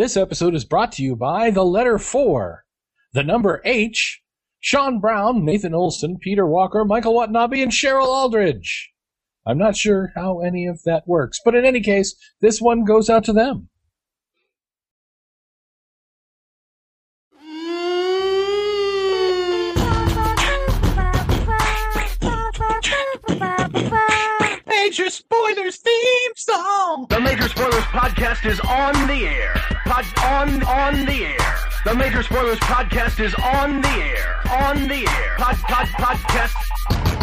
This episode is brought to you by the letter 4, the number H, Sean Brown, Nathan Olson, Peter Walker, Michael Watanabe, and Cheryl Aldridge. I'm not sure how any of that works, but in any case, this one goes out to them. Major Spoilers theme song. The Major Spoilers podcast is on the air. Pod on on the air. The Major Spoilers podcast is on the air. On the air. Pod pod podcast.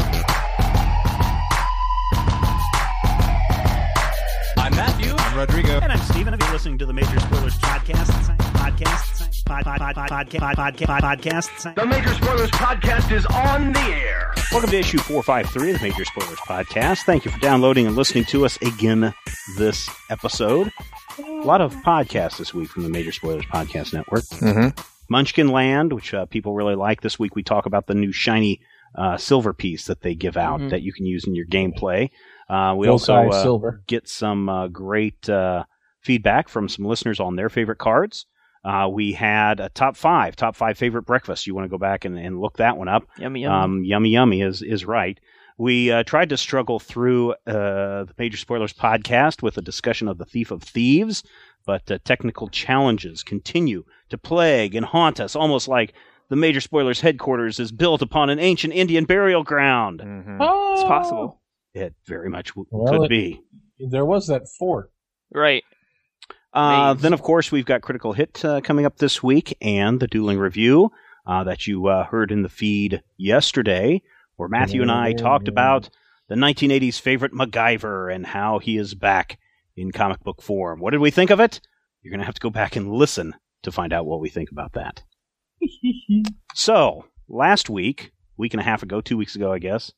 Rodrigo. And I'm Steven. If you're listening to the Major Spoilers podcast, podcast, pod, pod, pod, pod, podcast, podcast, podcast. The Major Spoilers podcast is on the air. Welcome to issue 453 of the Major Spoilers podcast. Thank you for downloading and listening to us again this episode. A lot of podcasts this week from the Major Spoilers Podcast Network. Mm-hmm. Munchkin Land, which uh, people really like. This week we talk about the new shiny uh, silver piece that they give out Mhm. that you can use in your gameplay. Uh, we Full also uh, silver. get some uh, great uh, feedback from some listeners on their favorite cards. Uh, we had a top five, top five favorite breakfasts. You want to go back and, and look that one up. Yummy, yummy. Um, yummy, yummy is is right. We uh, tried to struggle through uh, the Major Spoilers podcast with a discussion of the Thief of Thieves, but uh, technical challenges continue to plague and haunt us, almost like the Major Spoilers headquarters is built upon an ancient Indian burial ground. Mm-hmm. Oh, it's possible. It very much w- Well, could it- be. There was that fort. Right. Uh, then, of course, we've got Critical Hit uh, coming up this week and the Dueling Review uh, that you uh, heard in the feed yesterday, where Matthew and I talked about the 1980s favorite MacGyver and how he is back in comic book form. What did we think of it? You're going to have to go back and listen to find out what we think about that. so, last week, week and a half ago, two weeks ago, I guess,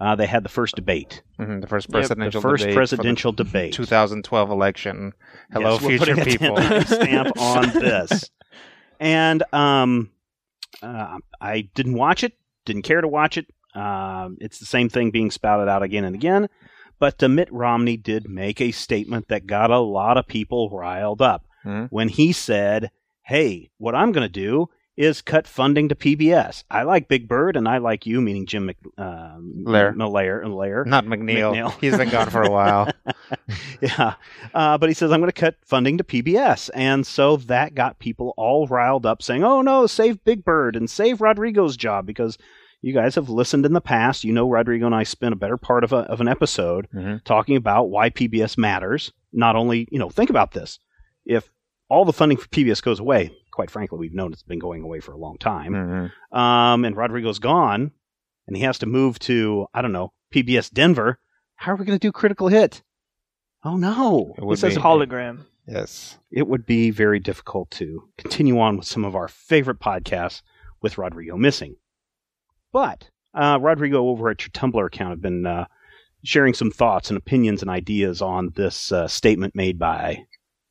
uh, they had the first debate. Mm-hmm. The first Yep, the presidential first debate presidential for the debate. 2012 election. Hello, Yes, we're future putting a people. stamp on this. And um, uh, I didn't watch it, didn't care to watch it. Um, it's the same thing being spouted out again and again. But uh, Mitt Romney did make a statement that got a lot of people riled up Mhm. when he said, "Hey, what I'm going to do is cut funding to PBS. I like Big Bird, and I like you, meaning Jim Mc, um, Lair. Lair, Lair. Not MacNeil. MacNeil. He's been gone for a while. yeah. Uh, but he says, I'm going to cut funding to PBS. And so that got people all riled up saying, oh, no, save Big Bird and save Rodrigo's job because you guys have listened in the past. You know, Rodrigo and I spent a better part of, a, of an episode Mhm. talking about why PBS matters. Not only, you know, think about this. If all the funding for PBS goes away, quite frankly, we've known it's been going away for a long time, Mhm. um, and Rodrigo's gone, and he has to move to, I don't know, PBS Denver, how are we going to do Critical Hit? Oh no! It He would says be. Hologram. Yes. it would be very difficult to continue on with some of our favorite podcasts with Rodrigo missing. But uh, Rodrigo over at your Tumblr account have been uh, sharing some thoughts and opinions and ideas on this uh, statement made by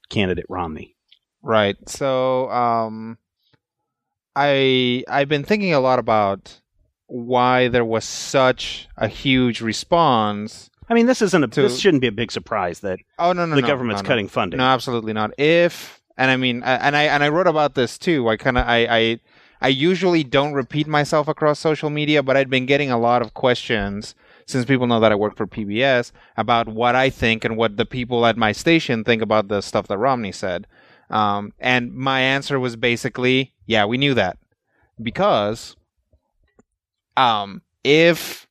candidate Romney. Right. So, um, I I've been thinking a lot about why there was such a huge response. I mean, this isn't a To- this shouldn't be a big surprise that Oh no no the no, government's no, no. cutting funding. No, absolutely not. If and I mean, and I and I wrote about this too. I kind of I, I I usually don't repeat myself across social media, but I'd been getting a lot of questions since people know that I work for PBS about what I think and what the people at my station think about the stuff that Romney said. Um, and my answer was basically, yeah, we knew that because um, if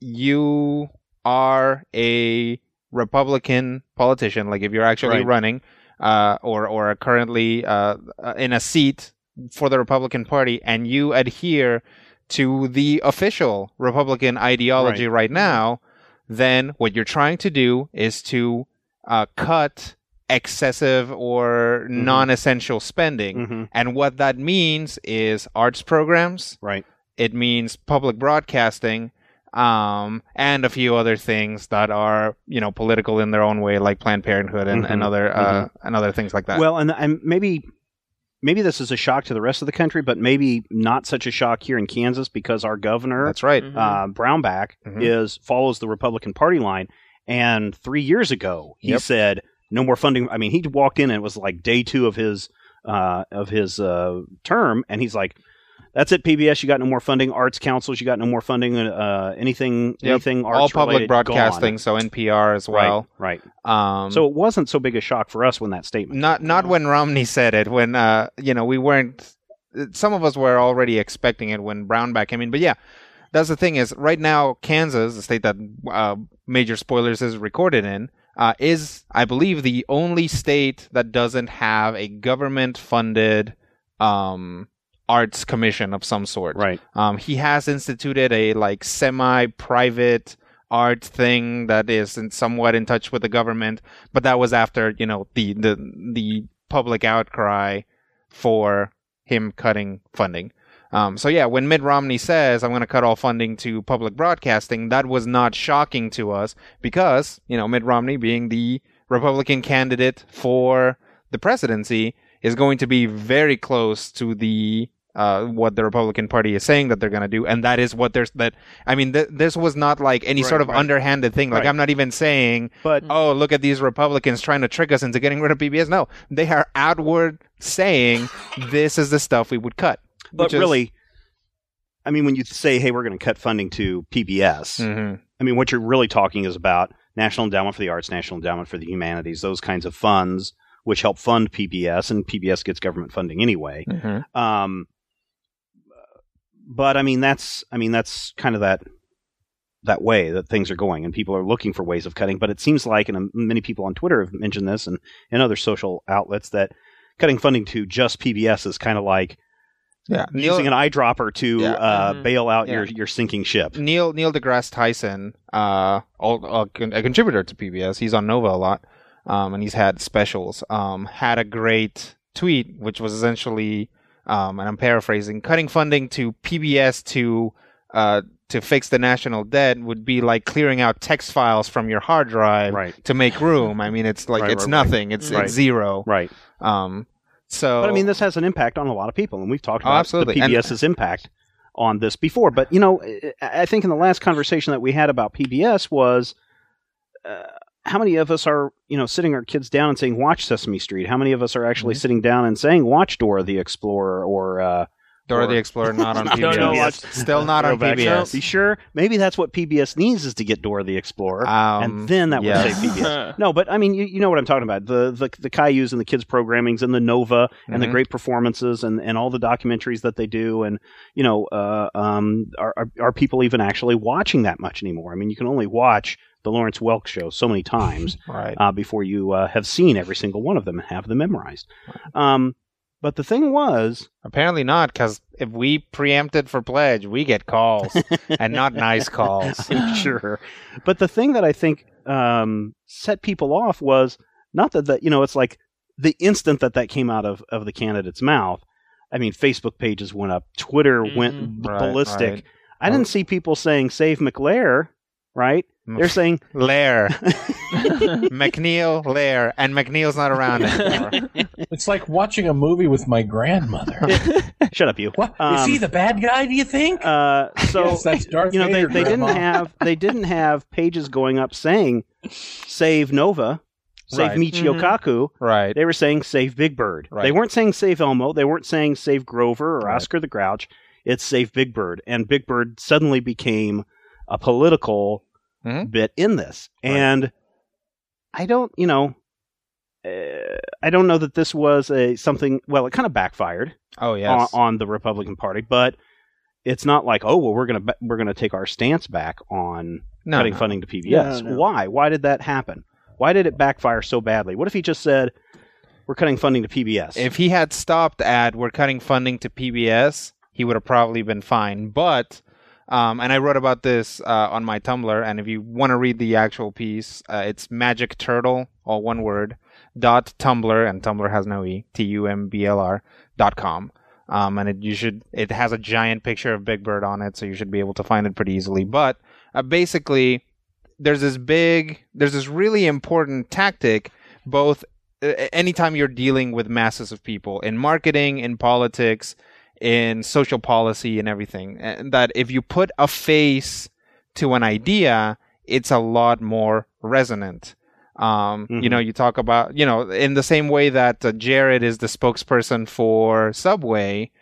you are a Republican politician, like if you're actually Right. running uh, or or are currently uh, uh, in a seat for the Republican Party, and you adhere to the official Republican ideology Right. right, now, then what you're trying to do is to uh, cut excessive or Mm-hmm. non-essential spending. Mhm. And what that means is arts programs. Right. It means public broadcasting, um, and a few other things that are you know political in their own way, like Planned Parenthood and, and Mhm. other uh, and other things like that. Well, and, and maybe maybe this is a shock to the rest of the country, but maybe not such a shock here in Kansas because our governor, that's right. uh, Brownback, Mhm. is follows the Republican Party line. And three years ago, he Yep. said no more funding. I mean, he walked in and it was like day two of his uh, of his uh, term, and he's like. That's it, PBS. You got no more funding. Arts councils, you got no more funding. Uh, anything, Yep. anything arts All public related, broadcasting, gone. so NPR as well. Right, Um. So it wasn't so big a shock for us when that statement. not not when Romney said it. When uh, you know, we weren't. Some of us were already expecting it when Brownback came in. But yeah, that's the thing is right now Kansas, the state that uh, Major Spoilers is recorded in, uh, is I believe the only state that doesn't have a government-funded um, arts commission of some sort. Right. Um, he has instituted a like semi-private art thing that is in somewhat in touch with the government, but that was after you know the the the public outcry for him cutting funding. Um, so yeah, when Mitt Romney says I'm going to cut all funding to public broadcasting, that was not shocking to us because you know Mitt Romney, being the Republican candidate for the presidency, is going to be very close to the uh, what the Republican Party is saying that they're going to do, and that is what there's that. I mean, th- this was not like any Right, sort of right. underhanded thing. Like Right. I'm not even saying, But oh, look at these Republicans trying to trick us into getting rid of PBS. No, they are outward saying this is the stuff we would cut. But is- really, I mean, when you say, "Hey, we're going to cut funding to PBS," Mhm. I mean, what you're really talking is about National Endowment for the Arts, National Endowment for the Humanities, those kinds of funds which help fund PBS, and PBS gets government funding anyway. Mhm. Um, but I mean, that's I mean, that's kind of that that way that things are going, and people are looking for ways of cutting. But it seems like, and um, many people on Twitter have mentioned this, and and other social outlets that cutting funding to just PBS is kind of like Yeah, using an eyedropper to Yeah. uh, Mhm. bail out Yeah. your, your sinking ship. Neil Neil deGrasse Tyson, uh, all, a, a contributor to PBS. He's on Nova a lot, um, and he's had specials. Um, had a great tweet, which was essentially, um, and I'm paraphrasing, cutting funding to PBS to uh, to fix the national debt would be like clearing out text files from your hard drive Right. to make room. I mean, it's like Right, it's right, right. nothing. It's Right. it's zero. Right. Um, so, But I mean, this has an impact on a lot of people, and we've talked Oh, about absolutely. the And- PBS's impact on this before. But you know, I I think in the last conversation that we had about PBS was uh, how many of us are you know sitting our kids down and saying watch Sesame Street? How many of us are actually Mm-hmm. sitting down and saying watch Dora the Explorer or uh, Dora the Explorer not on Don't know PBS. Still not on PBS. Be sure, maybe that's what PBS needs is to get Dora the Explorer, Um, and then that yes. would save PBS. No, but I mean, you, you know what I'm talking about. The the the Caillou and the kids programmings and the Nova and the Mhm. great performances and, and all the documentaries that they do and you know, uh, um, are, are are people even actually watching that much anymore? I mean, you can only watch the Lawrence Welk show so many times Right. uh, before you uh, have seen every single one of them and have them memorized. Um, but the thing was, Apparently not, because if we preempted for pledge, we get calls and not nice calls. Sure. But the thing that I think um, set people off was not that that you know it's like the instant that that came out of of the candidate's mouth. I mean, Facebook pages went up, Twitter went Mhm. Right, ballistic. right. I didn't see people saying "Save McLair," right? They're saying Lair. MacNeil, Lair, and MacNeil's not around anymore. It's like watching a movie with my grandmother. "Shut up, you." what? Is Um, he the bad guy? Do you think? Uh, so yes, that's Darth you know they, Vader, they didn't have they didn't have pages going up saying "Save Nova," "Save Right. Michio. Kaku." right. They were saying save Big Bird. Right. They weren't saying save Elmo. They weren't saying save Grover or Right. Oscar the Grouch. It's save Big Bird. And Big Bird suddenly became a political Mhm. bit in this. Right. And I don't, you know, uh, I don't know that this was a something. Well, it kind of backfired Oh, on, yes. on the Republican Party, but it's not like oh well we're gonna we're gonna take our stance back on no, cutting no. funding to PBS. No, no. Why? Why did that happen? Why did it backfire so badly? What if he just said, "We're cutting funding to PBS"? If he had stopped at "We're cutting funding to PBS," he would have probably been fine. But, um, and I wrote about this uh, on my Tumblr. And if you want to read the actual piece, uh, it's Magic Turtle, all one word, dot tumblr and tumblr has no e t u m b l r dot com um, and it you should it has a giant picture of big bird on it so you should be able to find it pretty easily but uh, basically there's this big there's this really important tactic both uh, anytime you're dealing with masses of people in marketing in politics in social policy and everything and that if you put a face to an idea it's a lot more resonant um, Mhm. You know, you talk about, you know, in the same way that uh, Jared is the spokesperson for Subway,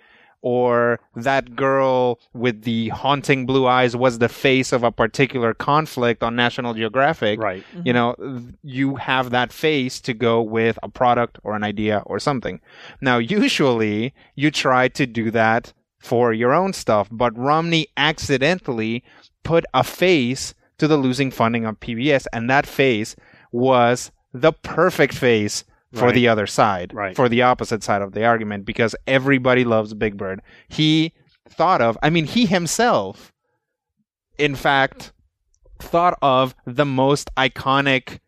or that girl with the haunting blue eyes was the face of a particular conflict on National Geographic. Right. You know, you have that face to go with a product or an idea or something. Now, usually you try to do that for your own stuff, but Romney accidentally put a face to the losing funding of PBS, and that face was the perfect face for Right. the other side, Right. for the opposite side of the argument, because everybody loves Big Bird. He thought of, I mean, he himself, in fact, thought of the most iconic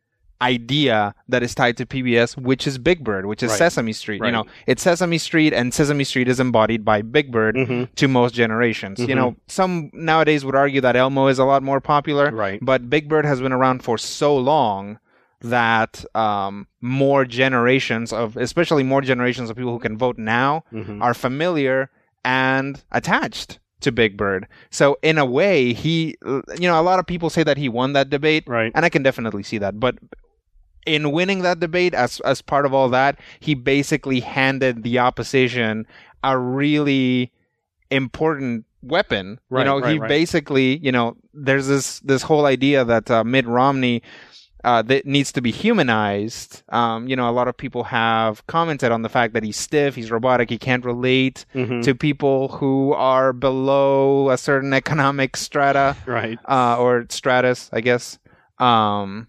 idea that is tied to PBS, which is Big Bird, which is Right. Sesame Street. Right. You know, it's Sesame Street, and Sesame Street is embodied by Big Bird Mhm. to most generations. Mhm. You know, some nowadays would argue that Elmo is a lot more popular, Right. but Big Bird has been around for so long that um, more generations of, especially more generations of people who can vote now, Mhm. are familiar and attached to Big Bird. So in a way, he, you know, a lot of people say that he won that debate, Right. and I can definitely see that. But in winning that debate, as as part of all that, he basically handed the opposition a really important weapon. Right, you know, right, he right. basically, you know, there's this this whole idea that uh, Mitt Romney. Uh, that needs to be humanized. Um, you know, a lot of people have commented on the fact that he's stiff, he's robotic, he can't relate Mhm. to people who are below a certain economic strata Right. uh, or stratus, I guess. Um,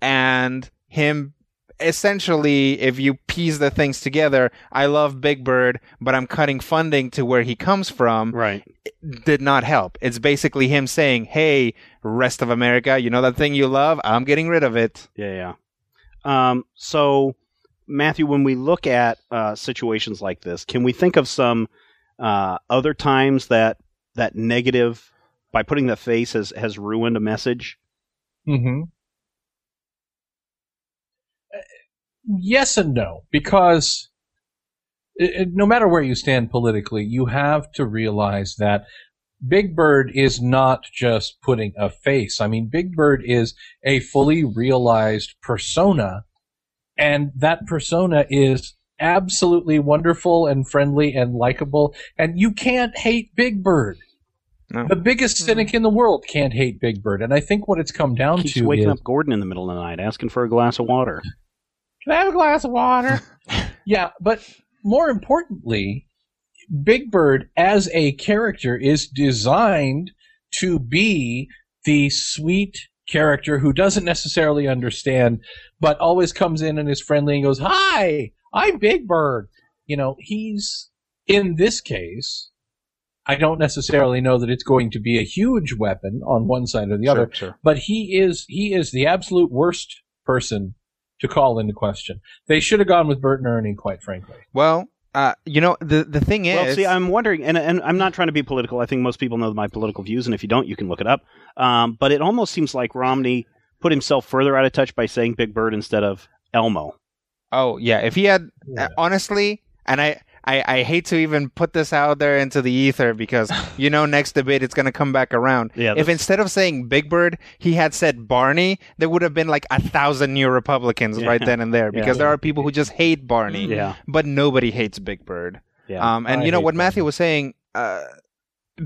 and him essentially, if you piece the things together, I love Big Bird, but I'm cutting funding to where he comes from. Right. Did not help. It's basically him saying, "Hey, rest of America, you know that thing you love? I'm getting rid of it." Yeah, yeah. Um, so, Matthew, when we look at uh, situations like this, can we think of some uh, other times that that negative by putting the face has has ruined a message? Mm-hmm. Yes and no, because it, it- no matter where you stand politically, you have to realize that Big Bird is not just putting a face. I mean, Big Bird is a fully realized persona, and that persona is absolutely wonderful and friendly and likable, and you can't hate Big Bird. No. The biggest mm-hmm. cynic in the world can't hate Big Bird, and I think what it's come down Keeps to waking is up Gordon in the middle of the night asking for a glass of water. Can I have a glass of water? yeah, but more importantly, Big Bird as a character is designed to be the sweet character who doesn't necessarily understand, but always comes in and is friendly and goes, Hi, I'm Big Bird. You know, he's in this case. I don't necessarily know that it's going to be a huge weapon on one side or the other, sure. but he is he is the absolute worst person to call into question. They should have gone with Bert and Ernie, quite frankly. Well, uh, you know the the thing is, Well, see, I'm wondering, and, and I'm not trying to be political. I think most people know my political views, and if you don't, you can look it up. Um, but it almost seems like Romney put himself further out of touch by saying Big Bird instead of Elmo. Oh yeah, if he had Yeah. uh, honestly, and I, I I hate to even put this out there into the ether because you know next debate it's gonna come back around. Yeah, if instead of saying Big Bird, he had said Barney, there would have been like a thousand new Republicans Yeah. right then and there because Yeah. there are people who just hate Barney, Yeah, but nobody hates Big Bird. yeah. Um, and I you know what Matthew was saying, uh,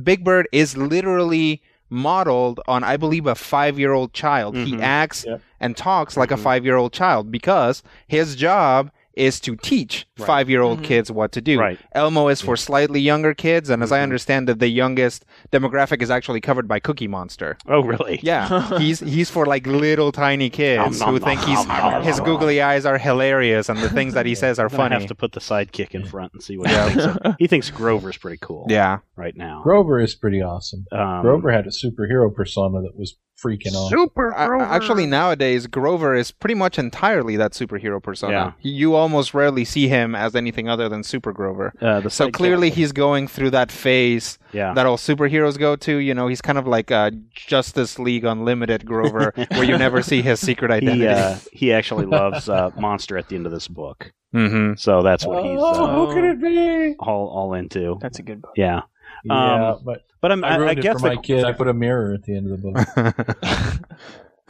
Big Bird is literally modeled on, I believe, a five-year-old child. He Mhm. acts Yep. and talks like Mhm. a five-year-old child because his job is to teach Right. five-year-old Mhm. kids what to do. Right. Elmo is for slightly younger kids, and as I Mhm. understand it, the youngest demographic is actually covered by Cookie Monster. Oh, really? Yeah, he's he's for like little tiny kids who think he's nom, nom, his googly eyes are hilarious and the things that he says are I'm funny. have to put the sidekick in front and see what he thinks. Of. He thinks Grover's pretty cool. Yeah. right now. Grover is pretty awesome. Um, Grover had a superhero persona that was freaking on. Super I- actually, nowadays Grover is pretty much entirely that superhero persona. Yeah. You almost rarely see him as anything other than Super Grover. uh, the So sidekick. clearly, he's going through that phase yeah. that all superheroes go to. You know, he's kind of like a Justice League Unlimited Grover, where you never see his secret identity. he uh, he actually loves uh, Monster at the end of this book, hmm so that's what he's oh, uh, who could it be? all all into. That's a good book. Yeah, yeah, Um, but but I'm, I I, ruined I it guess for my the, kid. I put a mirror at the end of the book.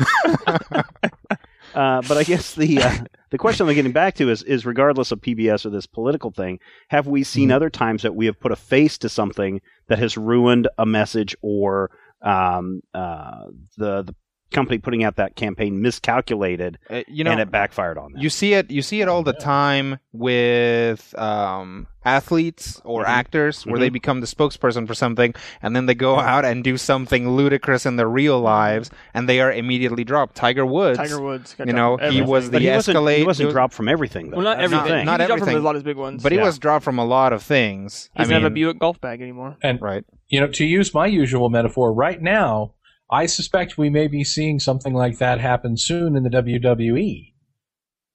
uh, but I guess the uh, the question I'm getting back to is is regardless of PBS or this political thing, have we seen Mhm. other times that we have put a face to something that has ruined a message or um, uh, the the company putting out that campaign miscalculated Uh, you know, and it backfired on them? You see it. You see it all the time with um, athletes or Mhm. actors, where they become the spokesperson for something, and then they go out and do something ludicrous in their real lives, and they are immediately dropped. Tiger Woods. Tiger Woods. got you know, he was the but he wasn't, Escalade. he wasn't dropped from everything. Though. Well, not That's everything. thing. Not he dropped from everything. a lot of big ones. but he was dropped from a lot of things. he I doesn't mean, have a Buick golf bag anymore. And right? you know, to use my usual metaphor, right now, I suspect we may be seeing something like that happen soon in the WWE.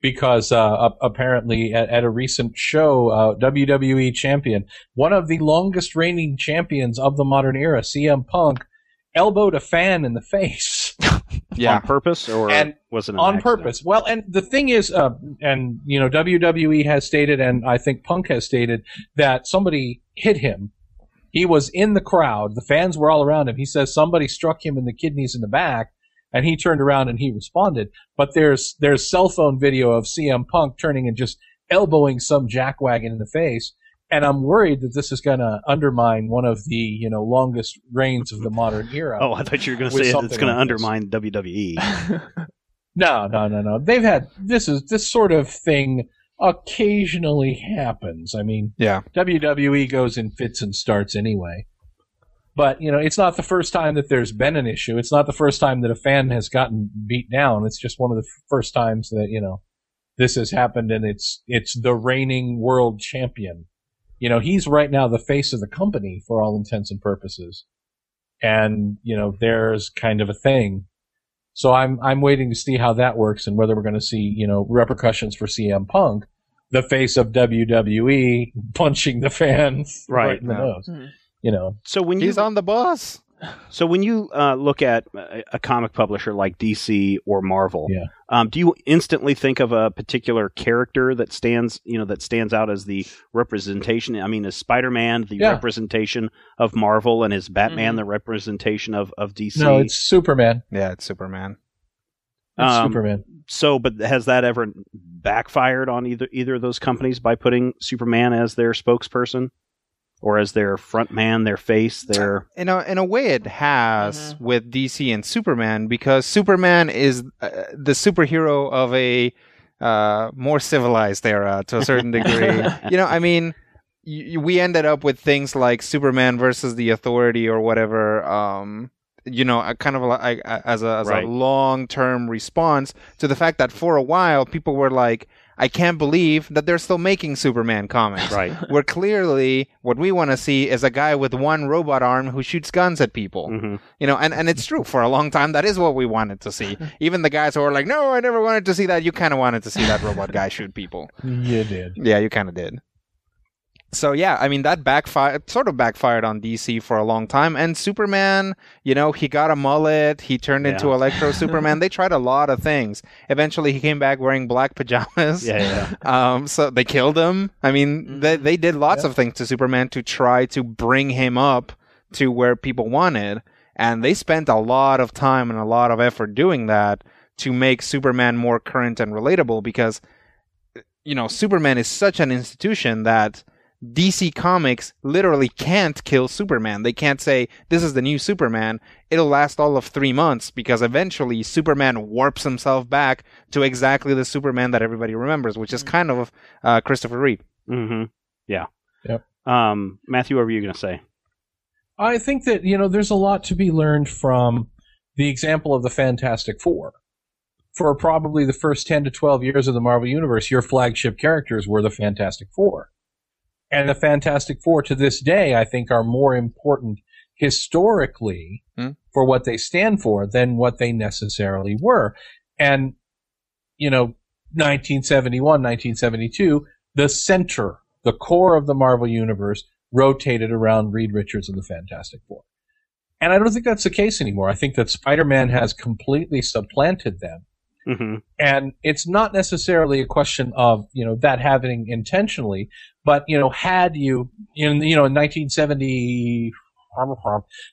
Because uh, apparently, at, at a recent show, uh, WWE champion, one of the longest reigning champions of the modern era, CM Punk, elbowed a fan in the face Yeah. on purpose or And was it an on accident? purpose. Well, and the thing is, uh, and you know, WWE has stated, and I think Punk has stated that somebody hit him. He was in the crowd. The fans were all around him. He says somebody struck him in the kidneys in the back, and he turned around and he responded. But there's there's cell phone video of CM Punk turning and just elbowing some jackwagon in the face. And I'm worried that this is going to undermine one of the you know longest reigns of the modern era. Oh, I thought you were going to With say it's something going to like this. undermine WWE. No, no, no, no. They've had this is this sort of thing occasionally happens. I mean, Yeah. WWE goes in fits and starts anyway. But, you know, it's not the first time that there's been an issue. It's not the first time that a fan has gotten beat down. It's just one of the first times that, you know, this has happened and it's it's the reigning world champion. You know, he's right now the face of the company for all intents and purposes. And, you know, there's kind of a thing. So I'm I'm waiting to see how that works and whether we're going to see, you know, repercussions for CM Punk, the face of WWE punching the fans right, Right, in the yeah. nose. Mhm. You know, So when you He's on the bus. So when you uh, look at a, a comic publisher like DC or Marvel, Yeah. um, do you instantly think of a particular character that stands you know that stands out as the representation? I mean, is Spider Man the Yeah. representation of Marvel, and is Batman Mhm. the representation of of DC? no, it's Superman. Yeah, it's Superman. It's Um, Superman. so, but has that ever backfired on either either of those companies by putting Superman as their spokesperson? Or as their front man, their face, their in a in a way it has with DC and Superman because Superman is uh, the superhero of a uh, more civilized era to a certain degree. you know, I mean, y- y- we ended up with things like Superman versus the Authority or whatever. Um, you know, a kind of like as a as Right. a long term response to the fact that for a while people were like. I can't believe that they're still making Superman comics right. where clearly what we want to see is a guy with one robot arm who shoots guns at people. hmm You know, and, and it's true. For a long time, that is what we wanted to see. Even the guys who were like, no, I never wanted to see that, you kind of wanted to see that robot guy shoot people. You did. Yeah, you kind of did. So yeah, I mean that backfired, sort of backfired on DC for a long time. And Superman, you know, he got a mullet, he turned into Electro Superman. they tried a lot of things. Eventually, he came back wearing black pajamas. Yeah, yeah. Um, so they killed him. I mean, they they did lots Yeah. of things to Superman to try to bring him up to where people wanted, and they spent a lot of time and a lot of effort doing that to make Superman more current and relatable. Because you know, Superman is such an institution that DC Comics literally can't kill Superman. They can't say this is the new Superman. It'll last all of three months because eventually Superman warps himself back to exactly the Superman that everybody remembers, which is kind of uh, Christopher Reeve. hmm Yeah. Yep. Um, Matthew, what were you going to say? I think that you know there's a lot to be learned from the example of the Fantastic Four. For probably the first ten to twelve years of the Marvel Universe, your flagship characters were the Fantastic Four, and the Fantastic Four to this day, I think, are more important historically Hmm. for what they stand for than what they necessarily were. And, you know, 1971, 1972, the center, the core of the Marvel Universe rotated around Reed Richards and the Fantastic Four. And I don't think that's the case anymore. I think that Spider-Man has completely supplanted them. Hmm And it's not necessarily a question of, you know, that happening intentionally, but, you know, had you, in, you know, in 1970,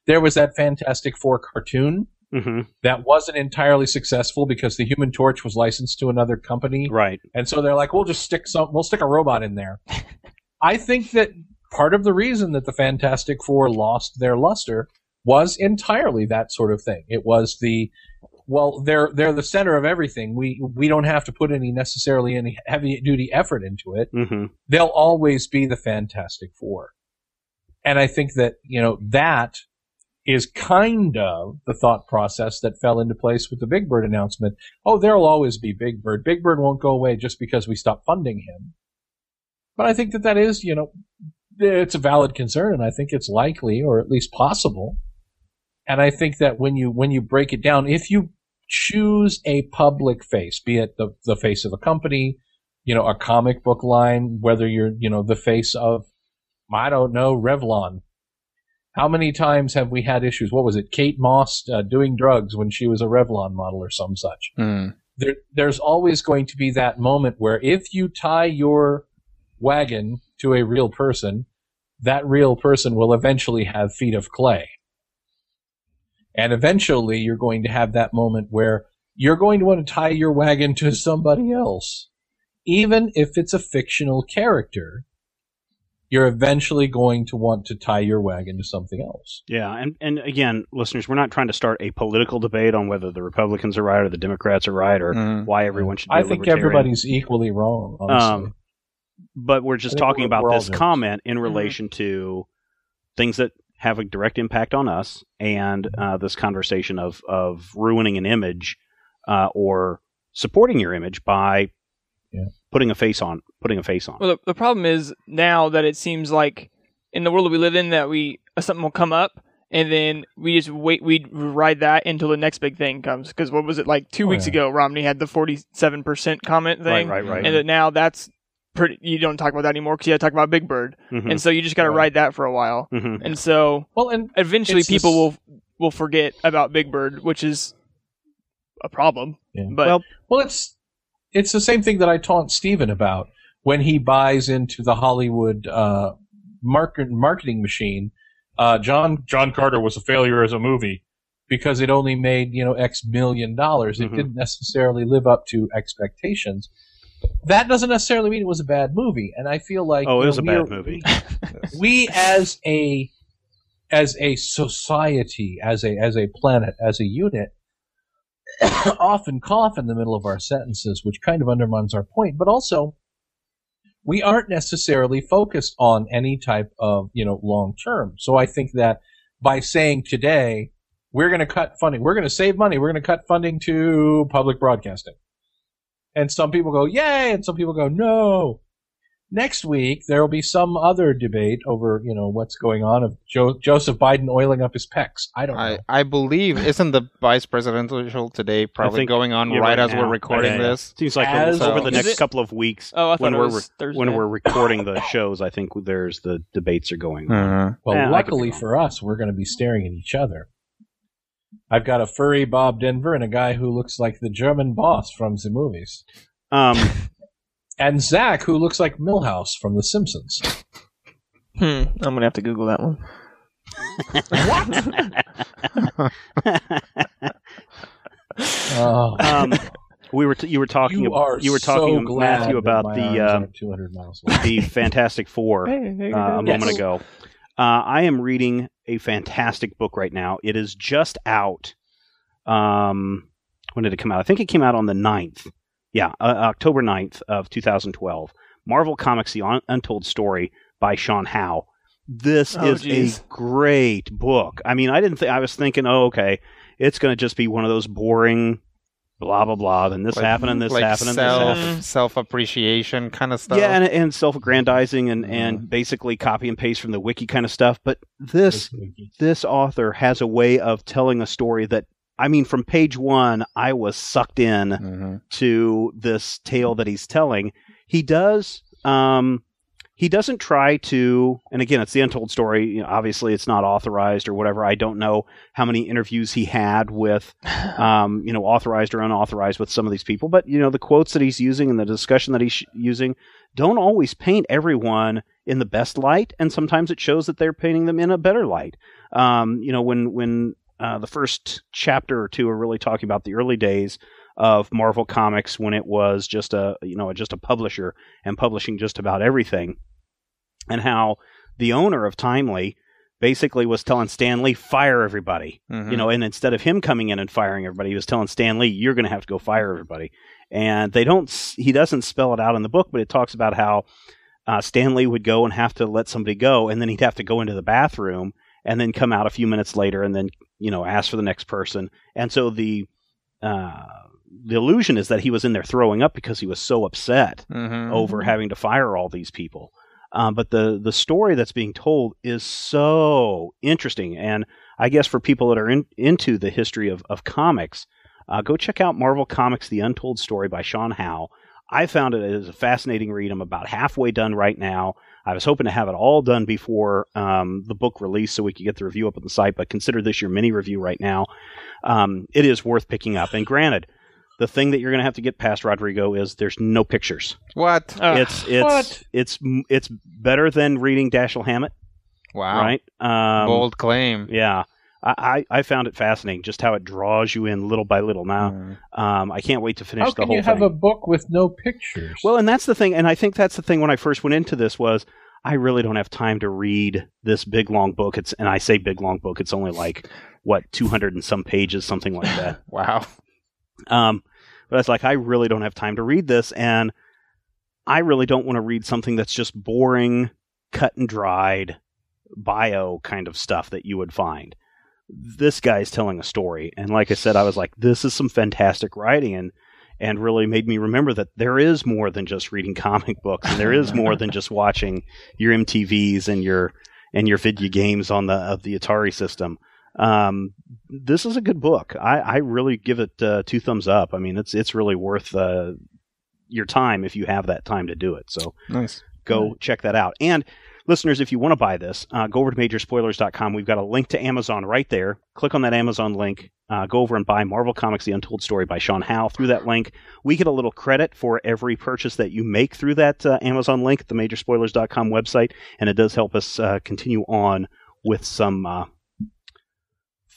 there was that Fantastic Four cartoon hmm that wasn't entirely successful because the Human Torch was licensed to another company. Right. And so they're like, we'll just stick some, we'll stick a robot in there. I think that part of the reason that the Fantastic Four lost their luster was entirely that sort of thing. It was the, well, they're, they're the center of everything. We, we don't have to put any necessarily any heavy duty effort into it. hmm They'll always be the Fantastic Four. And I think that, you know, that is kind of the thought process that fell into place with the Big Bird announcement. Oh, there'll always be Big Bird. Big Bird won't go away just because we stop funding him. But I think that that is, you know, it's a valid concern, and I think it's likely, or at least possible. And I think that when you when you break it down, if you choose a public face, be it the the face of a company, you know, a comic book line, whether you're, you know, the face of, I don't know, Revlon. How many times have we had issues? What was it? Kate Moss uh, doing drugs when she was a Revlon model or some such. Hmm. There, there's always going to be that moment where if you tie your wagon to a real person, that real person will eventually have feet of clay. And eventually you're going to have that moment where you're going to want to tie your wagon to somebody else. Even if it's a fictional character, you're eventually going to want to tie your wagon to something else. Yeah, and and again, listeners, we're not trying to start a political debate on whether the Republicans are right or the Democrats are right or Mhm. why everyone should be I a think everybody's equally wrong, honestly. Um, but we're just talking we're- about we're this comment in relation to things that have a direct impact on us, and uh, this conversation of of ruining an image uh, or supporting your image by Yeah. putting a face on putting a face on. Well, the, the problem is now that it seems like in the world that we live in that we something will come up and then we just wait we ride that until the next big thing comes because what was it like two Oh, weeks yeah. ago Romney had the 47% comment thing right, right, right. and that now that's pretty you don't talk about that anymore because you got to talk about Big Bird Mhm. and so you just got to Right. ride that for a while Mhm. and so Well, and eventually people this- will will forget about Big Bird which is a problem Yeah. but Well, Well, it's it's the same thing that I taunt Steven about when he buys into the Hollywood uh, market marketing machine. Uh, John John Carter was a failure as a movie because it only made you know X million dollars. It Mhm. didn't necessarily live up to expectations. That doesn't necessarily mean it was a bad movie, and I feel like oh, it was a bad we're- movie. we as a as a society, as a as a planet, as a unit, often cough in the middle of our sentences, which kind of undermines our point. But also, we aren't necessarily focused on any type of you know long term. So I think that by saying today we're going to cut funding, we're going to save money, we're going to cut funding to public broadcasting, and some people go yay, and some people go no next week there will be some other debate over you know what's going on of jo- Joseph Biden oiling up his pecs. I don't know. I, I believe isn't the vice presidential today probably think- going on yeah, right, right as now. we're recording Yeah, yeah. this? Seems like As- over the Is next it- couple of weeks, oh I thought when it we're was re- Thursday. when we're recording the shows, I think there's the debates are going on. Mhm. well, Yeah, I could be luckily wrong. for us, we're going to be staring at each other. I've got a furry Bob Denver and a guy who looks like the German boss from the movies, Um, and Zach who looks like Milhouse from The Simpsons. hmm I'm gonna have to Google that one. Oh, um, we were t- you were talking you ab- you were talking so glad Matthew about the uh, 200 miles the Fantastic Four. Uh, Hey, hey, a hey, moment yes. ago. Uh, I am reading a fantastic book right now. It is just out. Um, when did it come out? I think it came out on the 9th. Yeah, uh, October 9th of 2012. Marvel Comics: The Un- Untold Story by Sean Howe. This Oh, is geez. a great book. I mean, I didn't think I was thinking, oh, okay, it's going to just be one of those boring blah blah blah. Then this Like- happened, and this like happened, and self, this happened. self appreciation kind of stuff. Yeah, and, and self-aggrandizing and, and basically copy and paste from the wiki kind of stuff. But this this author has a way of telling a story that I mean, from page one, I was sucked in Mhm. to this tale that he's telling. He does. Um, he doesn't try to, and again, it's the untold story. You know, obviously, it's not authorized or whatever. I don't know how many interviews he had with, um, you know, authorized or unauthorized with some of these people. But you know, the quotes that he's using and the discussion that he's sh- using don't always paint everyone in the best light, and sometimes it shows that they're painting them in a better light. Um, you know, when when uh, the first chapter or two are really talking about the early days of Marvel Comics when it was just a you know just a publisher and publishing just about everything, and how the owner of Timely basically was telling Stan Lee fire everybody, Mhm. you know, and instead of him coming in and firing everybody, he was telling Stan Lee you're going to have to go fire everybody, and they don't he doesn't spell it out in the book, but it talks about how uh, Stan Lee would go and have to let somebody go, and then he'd have to go into the bathroom and then come out a few minutes later and then you know ask for the next person, and so the uh, the illusion is that he was in there throwing up because he was so upset Mhm. over having to fire all these people. Um, but the the story that's being told is so interesting, and I guess for people that are in, into the history of of comics, uh, go check out Marvel Comics: The Untold Story by Sean Howe. I found it as a fascinating read. I'm about halfway done right now. I was hoping to have it all done before um, the book release so we could get the review up on the site, but consider this your mini review right now. Um, it is worth picking up. And granted, the thing that you're going to have to get past Rodrigo is there's no pictures. What? Ugh. it's it's what? it's it's better than reading Dashiell Hammett, Wow. right? Um, Bold claim. Yeah, I, I I found it fascinating just how it draws you in little by little. Now, Mm. um, I can't wait to finish How the can whole you have thing. a book with no pictures? Well, and that's the thing, and I think that's the thing when I first went into this was I really don't have time to read this big long book. It's and I say big long book, it's only like what two hundred and some pages, something like that. Wow. Um, but it's like I really don't have time to read this, and I really don't want to read something that's just boring, cut and dried bio kind of stuff that you would find. This guy's telling a story, and like I said, I was like, this is some fantastic writing, and and really made me remember that there is more than just reading comic books, and there is more than just watching your MTVs and your and your video games on the of the Atari system. Um, this is a good book. I, I really give it uh, two thumbs up. I mean, it's it's really worth uh, your time if you have that time to do it. So Nice. go check that out. And listeners, if you want to buy this, uh, go over to majorspoilers.com. We've got a link to Amazon right there. Click on that Amazon link. Uh, go over and buy Marvel Comics: The Untold Story by Sean Howe. Through that link, we get a little credit for every purchase that you make through that uh, Amazon link at the majorspoilers.com website, and it does help us uh, continue on with some uh,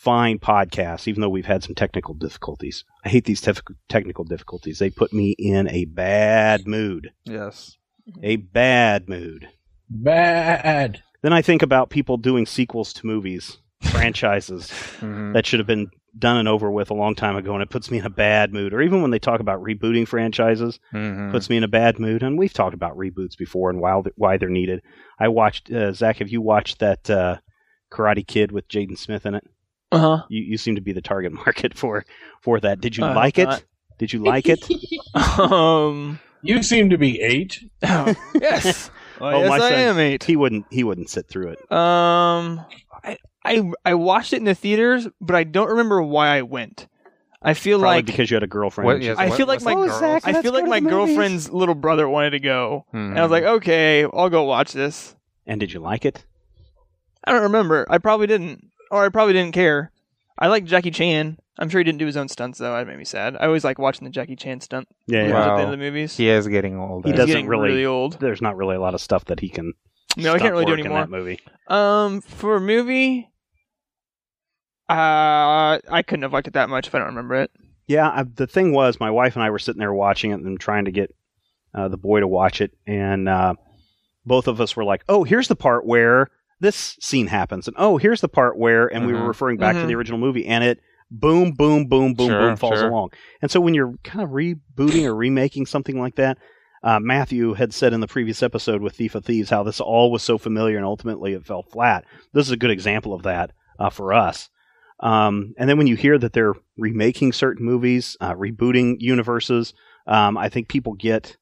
fine podcasts, even though we've had some technical difficulties. I hate these tef- technical difficulties. They put me in a bad mood. Yes. A bad mood. Bad. Then I think about people doing sequels to movies, franchises Mhm. that should have been done and over with a long time ago, and it puts me in a bad mood. Or even when they talk about rebooting franchises, Mhm. puts me in a bad mood. And we've talked about reboots before and why why they're needed. I watched uh, Zach. Have you watched that uh, Karate Kid with Jaden Smith in it? Uh huh. You you seem to be the target market for for that. Did you I like hope it? not. Did you like it? um. You seem to be eight. yes. Oh, yes, my I son- am eight. He wouldn't he wouldn't sit through it. Um, I, I I watched it in the theaters, but I don't remember why I went. I feel Probably like because you had a girlfriend. What- yes, I what- feel like my the girl- girls? I feel like my movies. girlfriend's little brother wanted to go, and I was like, okay, I'll go watch this. And did you like it? I don't remember. I probably didn't, or I probably didn't care. I like Jackie Chan. I'm sure he didn't do his own stunts though. That made me sad. I always like watching the Jackie Chan stunt Yeah, movies yeah. at the end of the movies. He is getting old. He He's doesn't getting really- really old. There's not really a lot of stuff that he can. No, he can't really do work anymore. in that movie. Um, for a movie, uh, I couldn't have liked it that much if I don't remember it. Yeah, I, the thing was, my wife and I were sitting there watching it and trying to get uh, the boy to watch it, and uh, both of us were like, "Oh, here's the part where this scene happens," and "Oh, here's the part where," and we were Mhm. referring back to Mhm. the original movie, and it boom, boom, boom, boom, Sure, boom falls sure. along. And so when you're kind of rebooting or remaking something like that, uh, Matthew had said in the previous episode with Thief of Thieves how this all was so familiar and ultimately it fell flat. This is a good example of that uh, for us. Um, and then when you hear that they're remaking certain movies, uh, rebooting universes, um, I think people get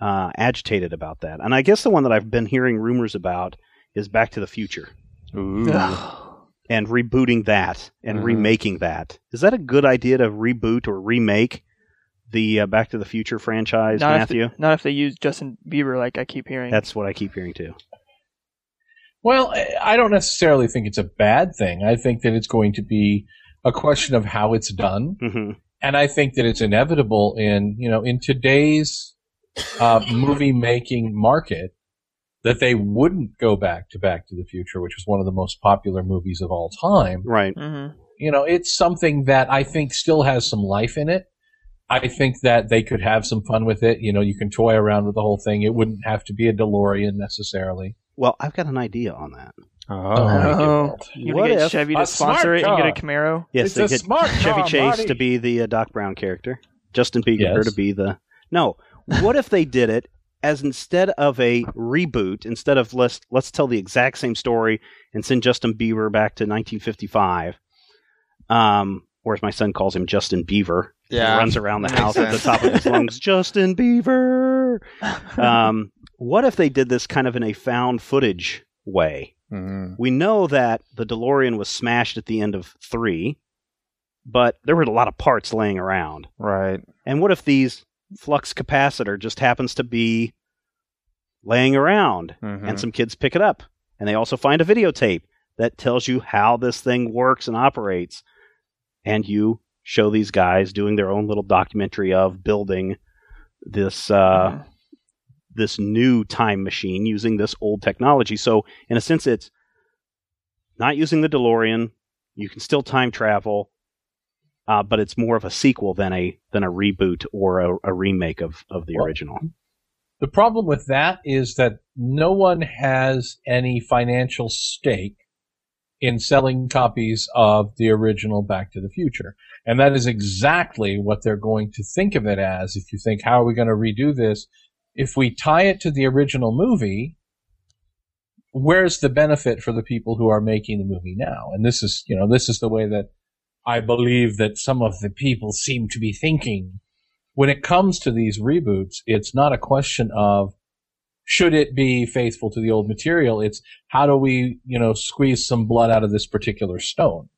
uh, agitated about that. And I guess the one that I've been hearing rumors about is Back to the Future and rebooting that and Mhm. remaking that. Is that a good idea to reboot or remake the uh, Back to the Future franchise, not Matthew? If they, not if they use Justin Bieber like I keep hearing. That's what I keep hearing too. Well, I- I don't necessarily think it's a bad thing. I think that it's going to be a question of how it's done, hmm and I think that it's inevitable in you know in today's uh, movie making market that they wouldn't go back to Back to the Future, which was one of the most popular movies of all time. Right. hmm You know, it's something that I think still has some life in it. I think that they could have some fun with it. You know, you can toy around with the whole thing. It wouldn't have to be a DeLorean necessarily. Well, I've got an idea on that. Oh, you What get if- Chevy to sponsor smart it and get a. Camaro? Yes, It's they a get smart Chevy car, Chase Marty. to be the uh, Doc Brown character, Justin Bieber Yes. to be the. No, what if they did it as instead of a reboot, instead of let's let's tell the exact same story and send Justin Bieber back to 1955, um, or as my son calls him, Justin Beaver. Yeah. he runs around the Makes house at the top of his lungs, Justin Beaver. Um, what if they did this kind of in a found footage way? Mhm. We know that the DeLorean was smashed at the end of three, but there were a lot of parts laying around. Right. And what if these flux capacitor just happens to be laying around Mhm. and some kids pick it up and they also find a videotape that tells you how this thing works and operates and you show these guys doing their own little documentary of building this uh, this new time machine using this old technology. So in a sense, it's not using the DeLorean. You can still time travel, uh, but it's more of a sequel than a than a reboot or a, a remake of of the Well, original. The problem with that is that no one has any financial stake in selling copies of the original Back to the Future. And that is exactly what they're going to think of it as if you think, how are we going to redo this? If we tie it to the original movie, where's the benefit for the people who are making the movie now? And this is, you know, this is the way that I believe that some of the people seem to be thinking when it comes to these reboots, it's not a question of should it be faithful to the old material. It's how do we, you know, squeeze some blood out of this particular stone.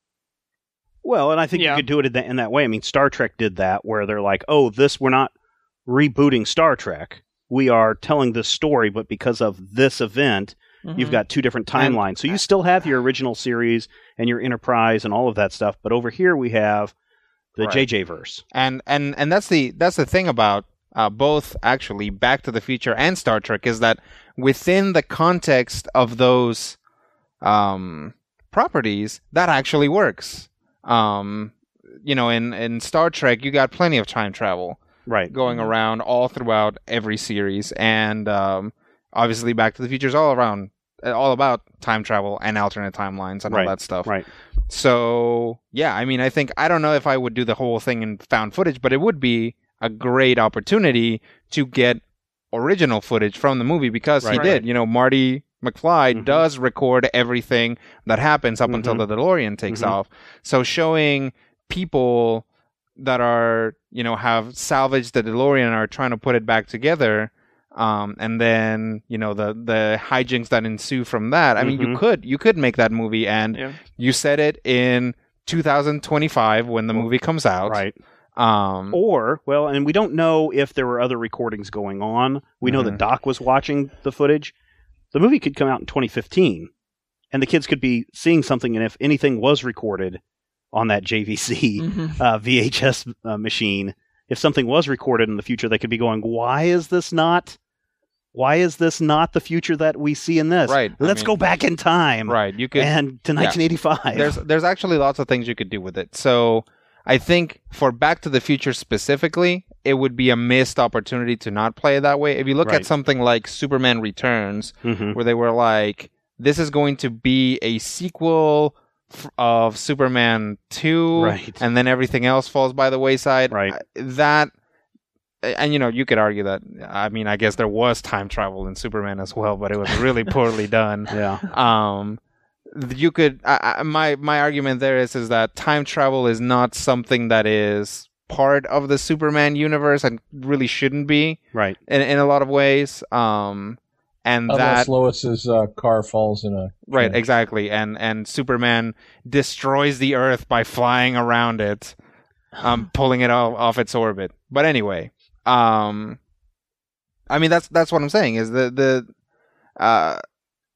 Well, and I think Yeah. you could do it in that, in that way. I mean, Star Trek did that, where they're like, "Oh, this we're not rebooting Star Trek. We are telling this story, but because of this event, you've Mhm. got two different timelines. So you still have your original series and your Enterprise and all of that stuff, but over here we have the Right. JJ verse. and and and that's the that's the thing about uh, both actually Back to the Future and Star Trek is that within the context of those um, properties, that actually works. Um, you know, in in Star Trek, you got plenty of time travel Right. going around all throughout every series, and um, obviously Back to the Future is all around all about time travel and alternate timelines and Right, all that stuff. Right. So yeah, I mean, I think I don't know if I would do the whole thing in found footage, but it would be a great opportunity to get original footage from the movie because he Right. did. You know, Marty McFly Mhm. does record everything that happens up until Mhm. the DeLorean takes Mhm. off. So showing people that are you know have salvaged the DeLorean and are trying to put it back together. Um, and then you know the the hijinks that ensue from that. I mean, you Mhm. could you could make that movie, and Yeah. you said it in 2025 when the movie comes out. Right. Um, Or, well, and we don't know if there were other recordings going on. We know that Mhm. Doc was watching the footage. The movie could come out in 2015, and the kids could be seeing something, and if anything was recorded on that JVC Mhm. uh, VHS uh, machine, if something was recorded in the future, they could be going, "Why is this not? Why is this not the future that we see in this? Right, Let's mean- go back in time, right. You could. and to 1985. there's there's actually lots of things you could do with it. So I think for Back to the Future specifically, it would be a missed opportunity to not play it that way. If you look Right. at something like Superman Returns, Mhm. where they were like, "This is going to be a sequel." Of Superman 2, Right. and then everything else falls by the wayside. Right. That, and you know, you could argue that. I mean, I guess there was time travel in Superman as well, but it was really poorly done. yeah. um you could I, I, my my argument there is is that time travel is not something that is part of the Superman universe and really shouldn't be Right. in in a lot of ways. Um, and Unless that Lois's uh, car falls in a right exactly, and and Superman destroys the Earth by flying around it, um, pulling it off, off its orbit. But anyway, um, I mean that's that's what I'm saying is the the uh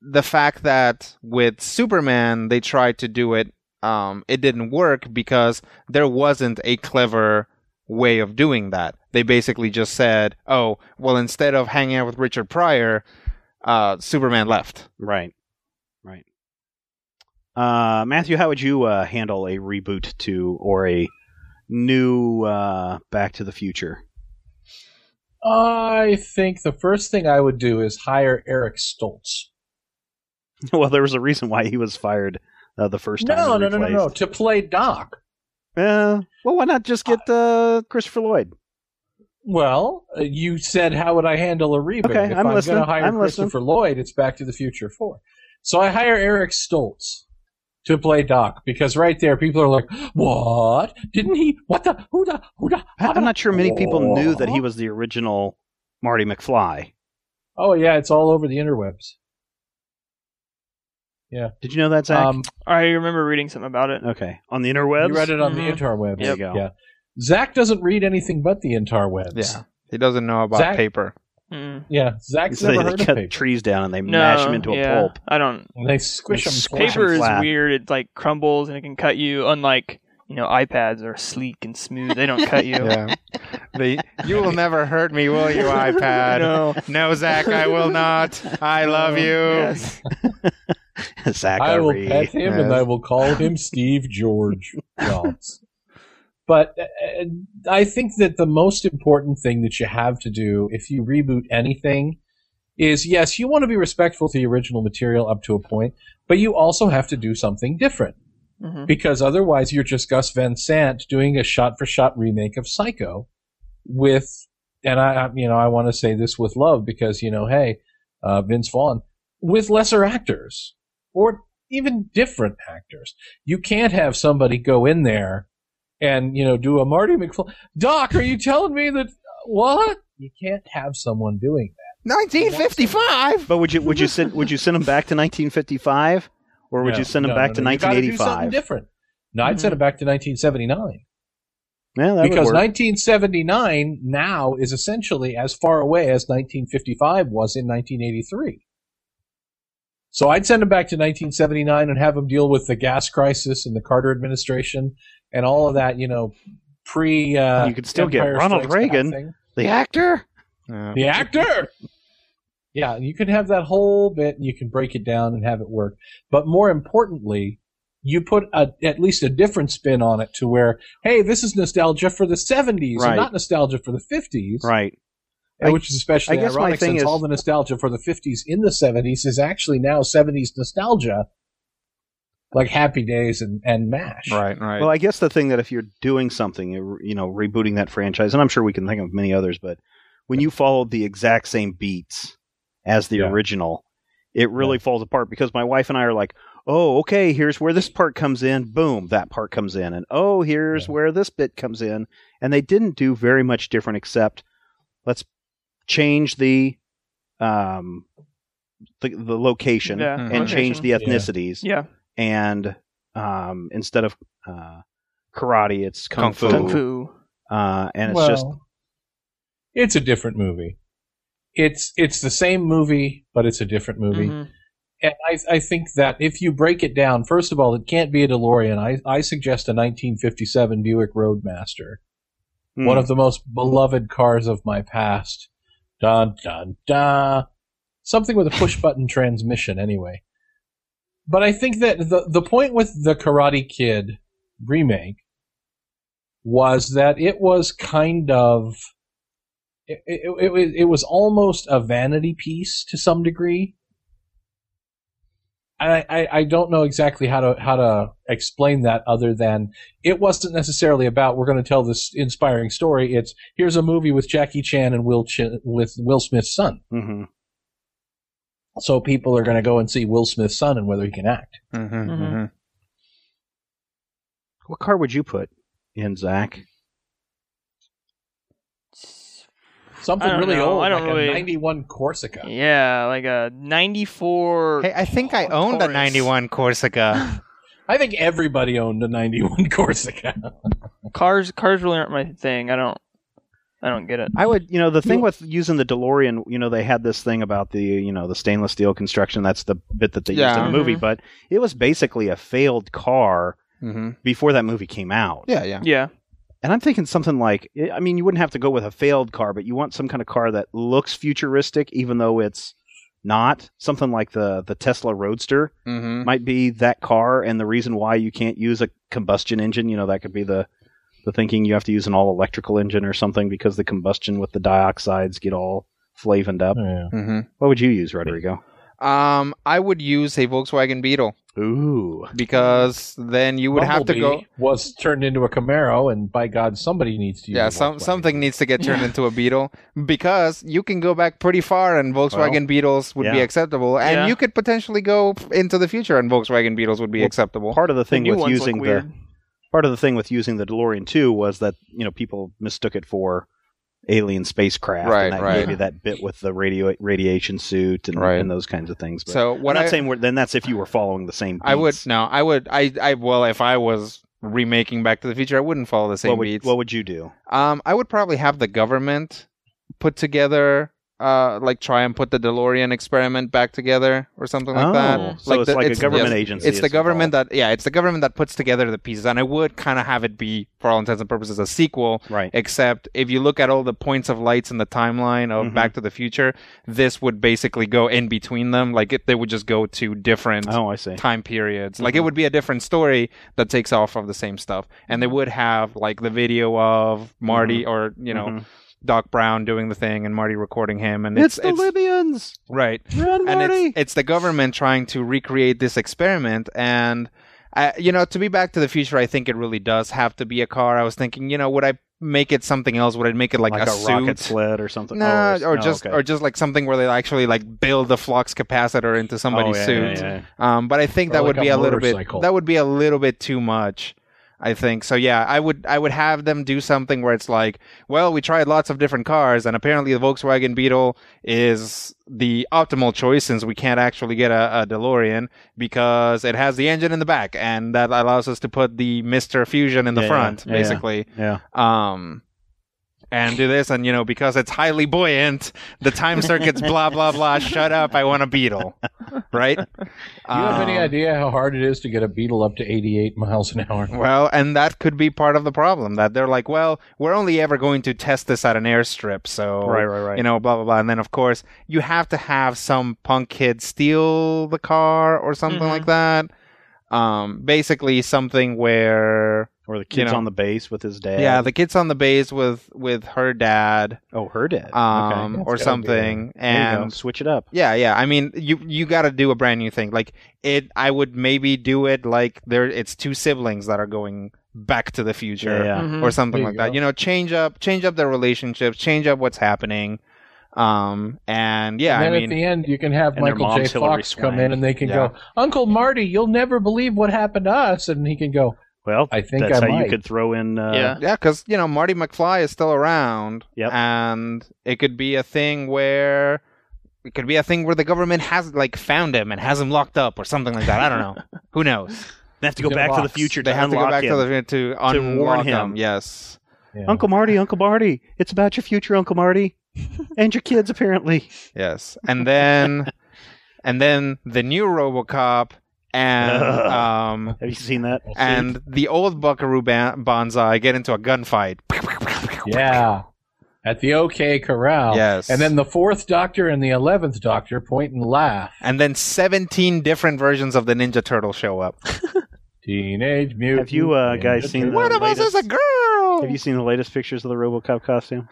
the fact that with Superman they tried to do it, um, it didn't work because there wasn't a clever way of doing that. They basically just said, "Oh, well, instead of hanging out with Richard Pryor, uh, Superman left." Right. Right. Uh, Matthew, how would you uh, handle a reboot to or a new uh, Back to the Future? I think the first thing I would do is hire Eric Stoltz. well, there was a reason why he was fired uh, the first time. No, no, no, no, no. To play Doc. Uh, well, why not just get uh, Christopher Lloyd? Well, uh, you said how would I handle a reboot? Okay, if I'm I'm, going to hire I'm listening. Christopher Lloyd, it's Back to the Future Four. So I hire Eric Stoltz to play Doc because right there, people are like, "What? Didn't he? What the? Who the? Who the?" I- I'm not sure many people knew that he was the original Marty McFly. Oh yeah, it's all over the interwebs. Yeah. Did you know that, Zach? Um, I remember reading something about it. okay, on the interwebs. you read it on Mhm. the interwebs. There you go. Yeah. Zach doesn't read anything but the interwebs. Yeah, he doesn't know about Zach- paper. Mm. Yeah. Zach's So never they heard of cut paper. trees down and they No, mash them into a pulp. I don't. And they squish They them. squish 'em Paper is flat. weird. It like crumbles and it can cut you. Unlike you know iPads are sleek and smooth. They don't cut you. Yeah, the, you will never hurt me, will you, iPad? No. no, Zach, I will not. I love you. Yes. I will pet him and I will call him Steve George Jobs. But uh, I think that the most important thing that you have to do if you reboot anything is yes, you want to be respectful to the original material up to a point, but you also have to do something different Mhm. because otherwise you're just Gus Van Sant doing a shot for shot remake of Psycho with, and I, I- you know, I want to say this with love because, you know, hey, uh, Vince Vaughn, with lesser actors or even different actors. You can't have somebody go in there and, you know, do a Marty McFly. Doc, are you telling me that, what? You can't have someone doing that. 1955. But would you would you send would you send them back to 1955, or would No, you send them no, back no, to no. You gotta do something 1985? different. No, I'd send mm-hmm. it back to 1979. Yeah, that because 1979 now is essentially as far away as 1955 was in 1983. So I'd send them back to 1979 and have them deal with the gas crisis and the Carter administration and all of that, you know, pre. Uh, You could still get Ronald Strikes Reagan. thing. the actor. Yeah. the actor. Yeah, you can have that whole bit and you can break it down and have it work. But more importantly, you put a, at least a different spin on it to where, hey, this is nostalgia for the 70s Right. and not nostalgia for the 50s. Right. I- which is especially I guess my ironic thing since is- all the nostalgia for the 50s in the 70s is actually now 70s nostalgia, like Happy Days and, and MASH. Right, right. Well, I guess the thing that if you're doing something, you you know, rebooting that franchise, and I'm sure we can think of many others, but when you follow the exact same beats as the Yeah. original, it really falls apart because my wife and I are like, oh, okay, here's where this part comes in. Boom, that part comes in. And oh, here's Yeah. where this bit comes in. And they didn't do very much different except let's change the um the, the location Yeah, and location. change the Yeah. ethnicities Yeah. And um, instead of uh, karate, it's kung, Kung fu. fu. Kung fu. Uh, and it's well, just it's a different movie. It's it's the same movie, but it's a different movie. Mhm. And I, I think that if you break it down, first of all, it can't be a DeLorean. I, I suggest a 1957 Buick Roadmaster, hmm, one of the most beloved cars of my past. Dun dun dun. Something with a push button transmission, anyway. But I think that the the point with the Karate Kid remake was that it was kind of it, it, it, was- it was almost a vanity piece to some degree. I, I, I don't know exactly how to how to explain that other than it wasn't necessarily about we're going to tell this inspiring story. It's here's a movie with Jackie Chan and Will Ch- with Will Smith's son. mhm. So people are going to go and see Will Smith's son and whether he can act. Mm-hmm, Mhm. What car would you put in, Zach? Something really know. old, I don't like really- a 91 Corsica. Yeah, like a '94. Hey, I think I owned a 91 Corsica. I think everybody owned a 91 Corsica. Cars, cars really aren't my thing. I don't, I don't get it. I would, you know, the thing with using the DeLorean, you know, they had this thing about the, you know, the stainless steel construction. That's the bit that they used in the movie, Mhm. but it was basically a failed car hmm before that movie came out. Yeah, yeah. Yeah, And I'm thinking something like, I mean, you wouldn't have to go with a failed car, but you want some kind of car that looks futuristic, even though it's not. Something like the the Tesla Roadster hmm might be that car, and the reason why you can't use a combustion engine, you know, that could be the the thinking you have to use an all electrical engine or something because the combustion with the dioxides get all flavened up. Yeah. hmm What would you use, Rodrigo? Um, I would use a Volkswagen Beetle Ooh, because then you would have to go. Was turned into a Camaro, and by God, somebody needs to use Yeah, a some something needs to get turned into a Beetle because you can go back pretty far and Volkswagen Well, Beetles would be acceptable, and Yeah. you could potentially go into the future and Volkswagen Beetles would be Well, acceptable. part of the the thing new with using look the weird. Part of the thing with using the DeLorean too was that you know people mistook it for alien spacecraft, Right, and that right. gave you that bit with the radio radiation suit and, Right. and those kinds of things. But So I'm what not I saying we're, then that's if you were following the same. Beats. I would no, I would I I well if I was remaking Back to the Future, I wouldn't follow the same What would, beats. what would you do? Um, I would probably have the government put together, uh, like try and put the DeLorean experiment back together or something like Oh, that. so it's the- like a government yes, agency It's the government involved. that yeah, it's the government that puts together the pieces, and I would kind of have it be, for all intents and purposes, a sequel. Right. Except if you look at all the points of lights in the timeline of Mhm. Back to the Future, this would basically go in between them. Like it, they would just go to different Oh, I see. time periods. Like it Mhm. would be a different story that takes off of the same stuff, and they would have like the video of Marty or you know Mhm. Doc Brown doing the thing and Marty recording him, and It's, it's, the it's Libyans. right, Run, and Marty. it's it's the government trying to recreate this experiment and. Uh, you know, to be Back to the Future, I think it really does have to be a car. I was thinking, you know, would I make it something else? Would I make it like, like, a, a, suit? rocket sled or something. No, Oh, or oh, just okay. or just like something where they actually like build the flux capacitor into somebody's Oh, yeah, suit. yeah, yeah. Um, but I think Or that like would a be a little bit that would be a little bit too much. I think so. Yeah, I would I would have them do something where it's like, well, we tried lots of different cars, and apparently the Volkswagen Beetle is the optimal choice since we can't actually get a, a DeLorean because it has the engine in the back, and that allows us to put the Mister Fusion in the Yeah, front, yeah, yeah. basically. Yeah. Um, and do this, and you know, because it's highly buoyant, the time circuits, blah blah blah. Shut up! I want a Beetle, right? Do Do you have any Um, idea how hard it is to get a Beetle up to 88 miles an hour? Well, and that could be part of the problem that they're like, well, we're only ever going to test this at an airstrip, so Right, right, right. you know, blah blah blah. And then of course you have to have some punk kid steal the car or something Mhm. like that. Um, basically something where Or the You kid's know. on the base with his dad. yeah, the kid's on the base with with her dad, oh, her dad. um, That's or gotta something, There you go. and switch it up. Yeah, yeah. I mean, you you got to do a brand new thing. Like it, I would maybe do it like there. It's two siblings that are going back to the future, Yeah, yeah. Mhm. or something like you that. You know, change up, change up their relationships, change up what's happening. Um, and yeah, and then I at the end, you can have Michael J. mom's Hillary Fox come Swank. in and they can Yeah. go, Uncle Marty, you'll never believe what happened to us. And he can go, Well, I think that's I how you could throw in. Uh, Yeah. yeah, because you know Marty McFly is still around, Yep. and it could be a thing where. It could be a thing where the government has like found him and has him locked up or something like that. I don't know. Who knows? They have to go He's in back to the box. future They to have to go unlock back him. to the to, unlock warn him. him. Yes. yeah. Uncle Marty, Uncle Marty, it's about your future, Uncle Marty, and your kids apparently. Yes, and then and then the new RoboCop and Ugh. um Have you seen that? and the old Buckaroo ban- Banzai get into a gunfight. Yeah. At the OK Corral. Yes. And then the fourth Doctor and the eleventh Doctor point and laugh. And then 17 different versions of the Ninja Turtle show up. Teenage Mutant. Have you, uh, Ninja guys seen Turtles. the One of us is a girl. Have you seen the latest pictures of the RoboCop costume?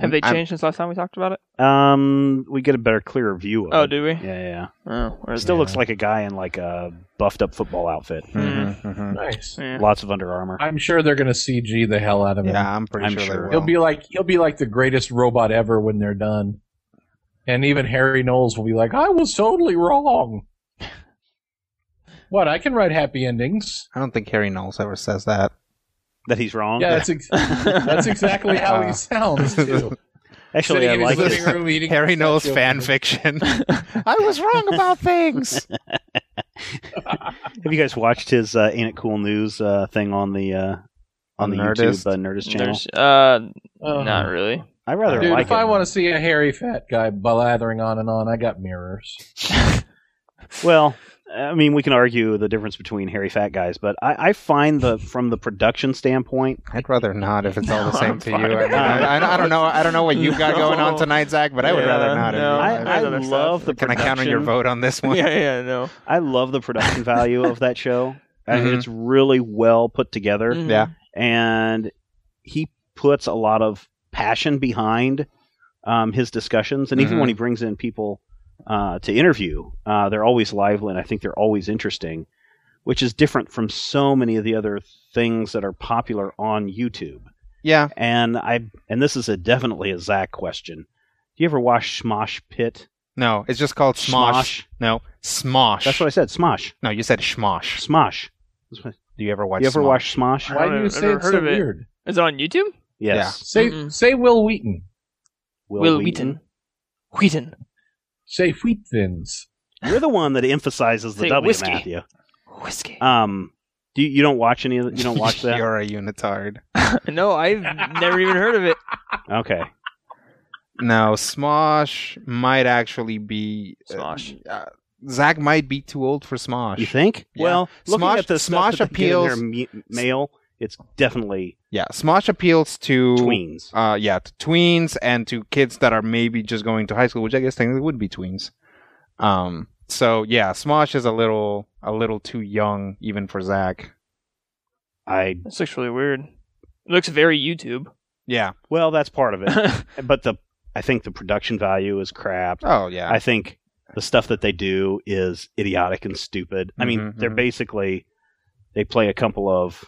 Have they I'm- changed since last time we talked about it? Um, we get a better, clearer view of Oh, it. do we? Yeah, yeah. Oh, where It is still looks like a guy in like a buffed up football outfit. Mhm, mhm. Nice. Yeah. Lots of Under Armour. I'm sure they're going to CG the hell out of him. Yeah, I'm pretty I'm sure, sure. they will. He'll be like he'll be like the greatest robot ever when they're done. And even Harry Knowles will be like, I was totally wrong. What? I can write happy endings. I don't think Harry Knowles ever says that. That he's wrong. Yeah, that's ex- that's exactly how he Uh, sounds too. Actually, I Sitting in like his living room eating Harry Knowles fan fiction. I was wrong about things. Have you guys watched his uh, "Ain't It Cool News" uh, thing on the uh, on the Nerdist? YouTube uh, Nerdist channel? There's, uh, Uh, not really. I rather Dude, like if it. I want to see a hairy fat guy blathering on and on, I got mirrors. Well, I mean, we can argue the difference between hairy fat guys, but I, I find the from the production standpoint, I'd rather not if it's all the same I'm to fine. you. I, mean, I, I- I don't know. I don't know what you've got going on tonight, Zach, but I would Yeah, rather not. if no. you- I, I'd I rather love stop. the Can I count on your vote on this one? Yeah, yeah, no. I love the production value of that show. I mean, Mhm. it's really well put together, Mhm. Yeah. and he puts a lot of passion behind um, his discussions. And even Mhm. when he brings in people uh, to interview, uh, they're always lively, and I think they're always interesting, which is different from so many of the other things that are popular on YouTube. Yeah. And I and this is a definitely a Zach question. Do you ever watch Smosh Pit? No, it's just called Smosh. Smosh. No, Smosh. That's what I said. Smosh. No, you said Smosh. Smosh. That's what- Do you ever watch? Do you ever Smosh? watch Smosh? Why do you don't- say never it's heard so of it. weird? Is it on YouTube? Yes. Say Mm-mm. say Wil Wheaton. Wil Wheaton. Wheaton. Say Wheat Thins. You're the one that emphasizes the Say W, whiskey. Matthew. Whiskey. Um, do you, you don't watch any of the, you don't watch that? You're a unitard. no, I've never even heard of it. okay. Now, Smosh might actually be. uh, Smosh. Uh, Zach might be too old for Smosh. You think? Yeah. Well, looking Smosh- at the Smosh that they get in their appeals- me- mail, it's definitely Yeah, Smosh appeals to tweens. Uh, yeah, to tweens and to kids that are maybe just going to high school, which I guess technically would be tweens. Um, so yeah, Smosh is a little a little too young even for Zach. I This looks really weird. It looks very YouTube. Yeah. well, that's part of it, but the I think the production value is crap. Oh yeah. I think the stuff that they do is idiotic and stupid. I mean, Mhm, they're mhm. basically they play a couple of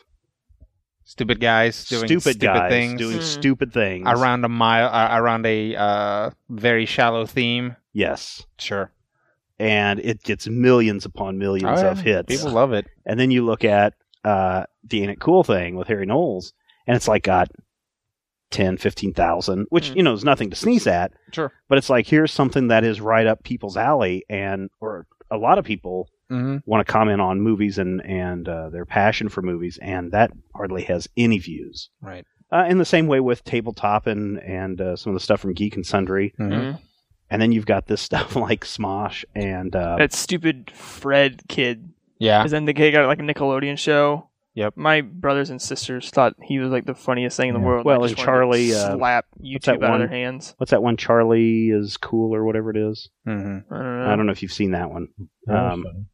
stupid guys doing stupid, stupid, guys things doing Hmm. stupid things around a mile uh, around a uh, very shallow theme. Yes, Sure. and it gets millions upon millions Oh, yeah. of hits. People love it. And then you look at uh, the Ain't It Cool thing with Harry Knowles, and it's like got 10, 15,000, which, Mm. you know, is nothing to sneeze at. Sure. But it's like, here's something that is right up people's alley, and, or a lot of people Mm-hmm. want to comment on movies and, and uh, their passion for movies, and that hardly has any views. Right. Uh, in the same way with tabletop and, and uh, some of the stuff from Geek and Sundry. Mhm. Mhm. And then you've got this stuff like Smosh and. Uh, That stupid Fred kid. Yeah. Is then the kid got like a Nickelodeon show. Yep. My brothers and sisters thought he was like the funniest thing in the Yeah. world. Well, I and just to Charlie, uh, slap that YouTube out one? of their hands. what's that one? Charlie is cool or whatever it is. Mm-hmm. I don't know. I don't know if you've seen that one. Um,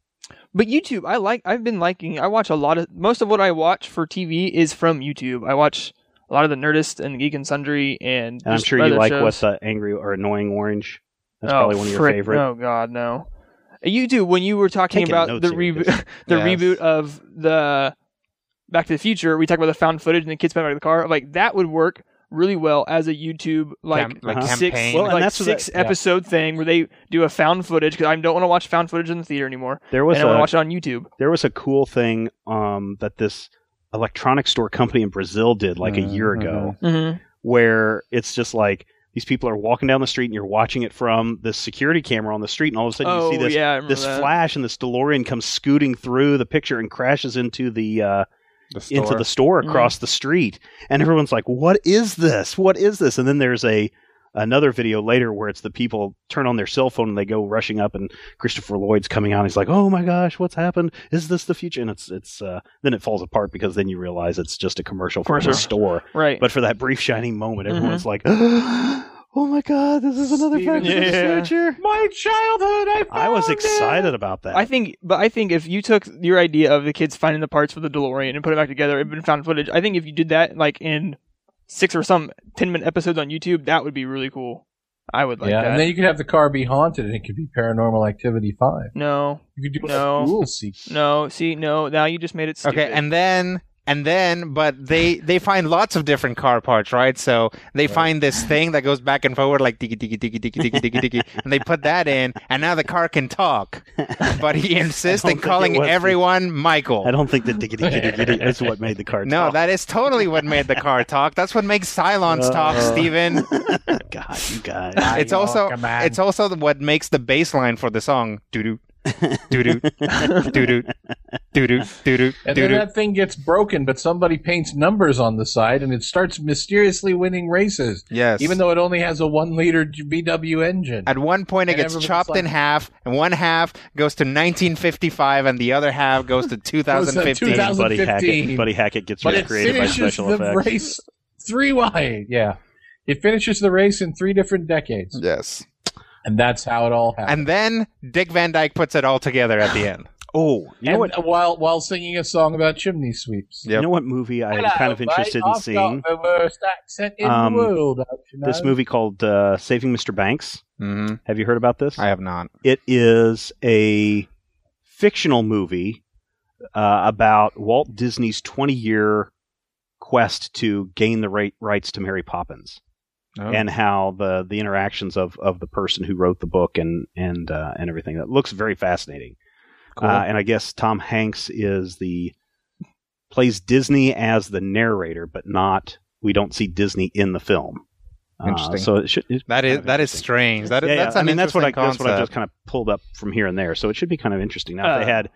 But YouTube, I like. I've been liking. I watch a lot of. Most of what I watch for TV is from YouTube. I watch a lot of the Nerdist and Geek and Sundry, and, and I'm sure you like shows. what's the angry or annoying orange. That's Oh, probably one of your frick. favorite. Oh God, no. You do when you were talking Taking about the reboot, the Yes. reboot of the Back to the Future. We talked about the found footage and the kids back in the car. Like that would work really well as a YouTube like Cam- like Uh-huh. six campaign. Well, and like that's what six that- yeah. episode thing where they do a found footage because I don't want to watch found footage in the theater anymore. There was and I want to a watch it on YouTube. there was a cool thing um, that this electronic store company in Brazil did like a year ago, Mm-hmm. where it's just like these people are walking down the street and you're watching it from this security camera on the street, and all of a sudden Oh you see this yeah, this that. flash, and this DeLorean comes scooting through the picture and crashes into the uh, The into the store. Mhm. across the street. And everyone's like what is this? What is this? And then there's a another video later where it's the people turn on their cell phone and they go rushing up and christopher lloyd's coming out. He's like oh my gosh what's happened? Is this the future? And it's it's uh, then it falls apart because then you realize it's just a commercial for the store. Right. but for that brief shining moment Mhm. everyone's like oh my god this is another Steven- Back to the Yeah. future My childhood, I i was found it. excited about that I think, but I think if you took your idea of the kids finding the parts for the DeLorean and put it back together, it'd been found footage. I think if you did that like in six or some ten minute episodes on YouTube, that would be really cool. I would like that. yeah, that. and then you could have the car be haunted, and it could be Paranormal Activity Five. no, You could do No. a school sequence. no, see, no. Now you just made it stupid. Okay, and then and then but they they find lots of different car parts right? So they find this thing that goes back and forward like tiki tiki tiki tiki tiki tiki tiki and they put that in and now the car can talk. But he insists don't in calling was the- everyone michael. I don't think that diggity giddy giddy is what made the car no talk. that is totally what made the car talk. That's what makes cylons talk Uh, steven. God, you guys. it's also it's also what makes the bass line for the song doo doo and then that thing gets broken, but somebody paints numbers on the side, and it starts mysteriously winning races. Yes, even though it only has a one-liter VW engine. At one point, it gets chopped like, in half, and one half goes to 1955, and the other half goes to 2015. 2015. Buddy Hackett, Buddy Hackett gets but recreated by special the. Race three wide, yeah. It finishes the race in three different decades. Yes. And that's how it all happened. And then Dick Van Dyke puts it all together at the end. Oh, you know what? while while singing a song about chimney sweeps. You know what movie I'm kind of interested in seeing? the worst accent in Um, the world. you know? This movie called uh, Saving Mr. Banks. hmm Have you heard about this? I have not. It is a fictional movie uh, about Walt Disney's 20 year quest to gain the right, rights to Mary Poppins Oh. and how the, the interactions of, of the person who wrote the book and and uh, and everything. That looks very fascinating. Cool. Uh, and I guess Tom Hanks is the plays Disney as the narrator, but not we don't see Disney in the film. Uh, Interesting. so it should, it's that kind is of that is strange. That is Yeah, yeah. I mean that's what I interesting that's what I just kind of pulled up from here and there. So it should be kind of interesting. Now, if Uh, they had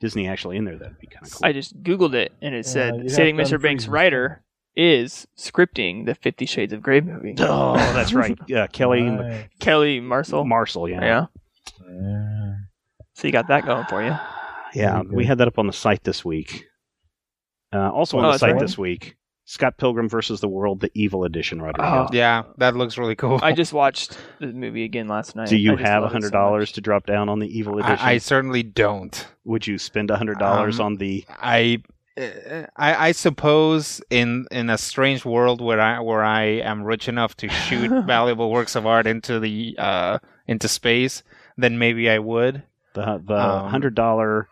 Disney actually in there, that'd be kind of cool. I just googled it and it said you'd Saving Mr. Banks' writer is scripting the Fifty Shades of Grey movie. oh, that's right. Yeah, Kelly Right. Kelly Marcel. Marcel. Yeah, yeah. Yeah. So you got that going for you. yeah. Very good. We had that up on the site this week. Uh, also Oh, on the that's site right. this week, Scott Pilgrim versus the World: The Evil Edition. Rodriguez. Oh, Yeah, that looks really cool. I just watched the movie again last night. Do you just have love it so hundred dollars much. to drop down on the Evil Edition? I, I certainly don't. Would you spend hundred dollars Um, on the? I, I I suppose in in a strange world where I where I am rich enough to shoot valuable works of art into the uh into space, then maybe I would. The the Um, hundred dollar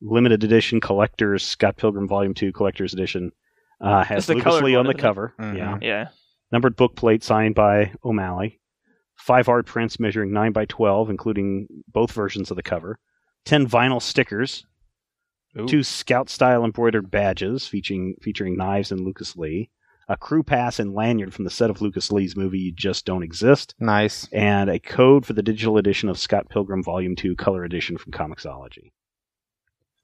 limited edition collector's Scott Pilgrim Volume Two collector's edition uh, has It's the Lucas Lee on the isn't it? cover. Mhm. Yeah, Yeah. numbered book plate signed by O'Malley. Five art prints measuring nine by twelve, including both versions of the cover. Ten vinyl stickers. Ooh. Two scout style embroidered badges featuring featuring knives and Lucas Lee. A crew pass and lanyard from the set of Lucas Lee's movie You Just Don't Exist Nice. and a code for the digital edition of Scott Pilgrim Volume 2 color edition from Comixology.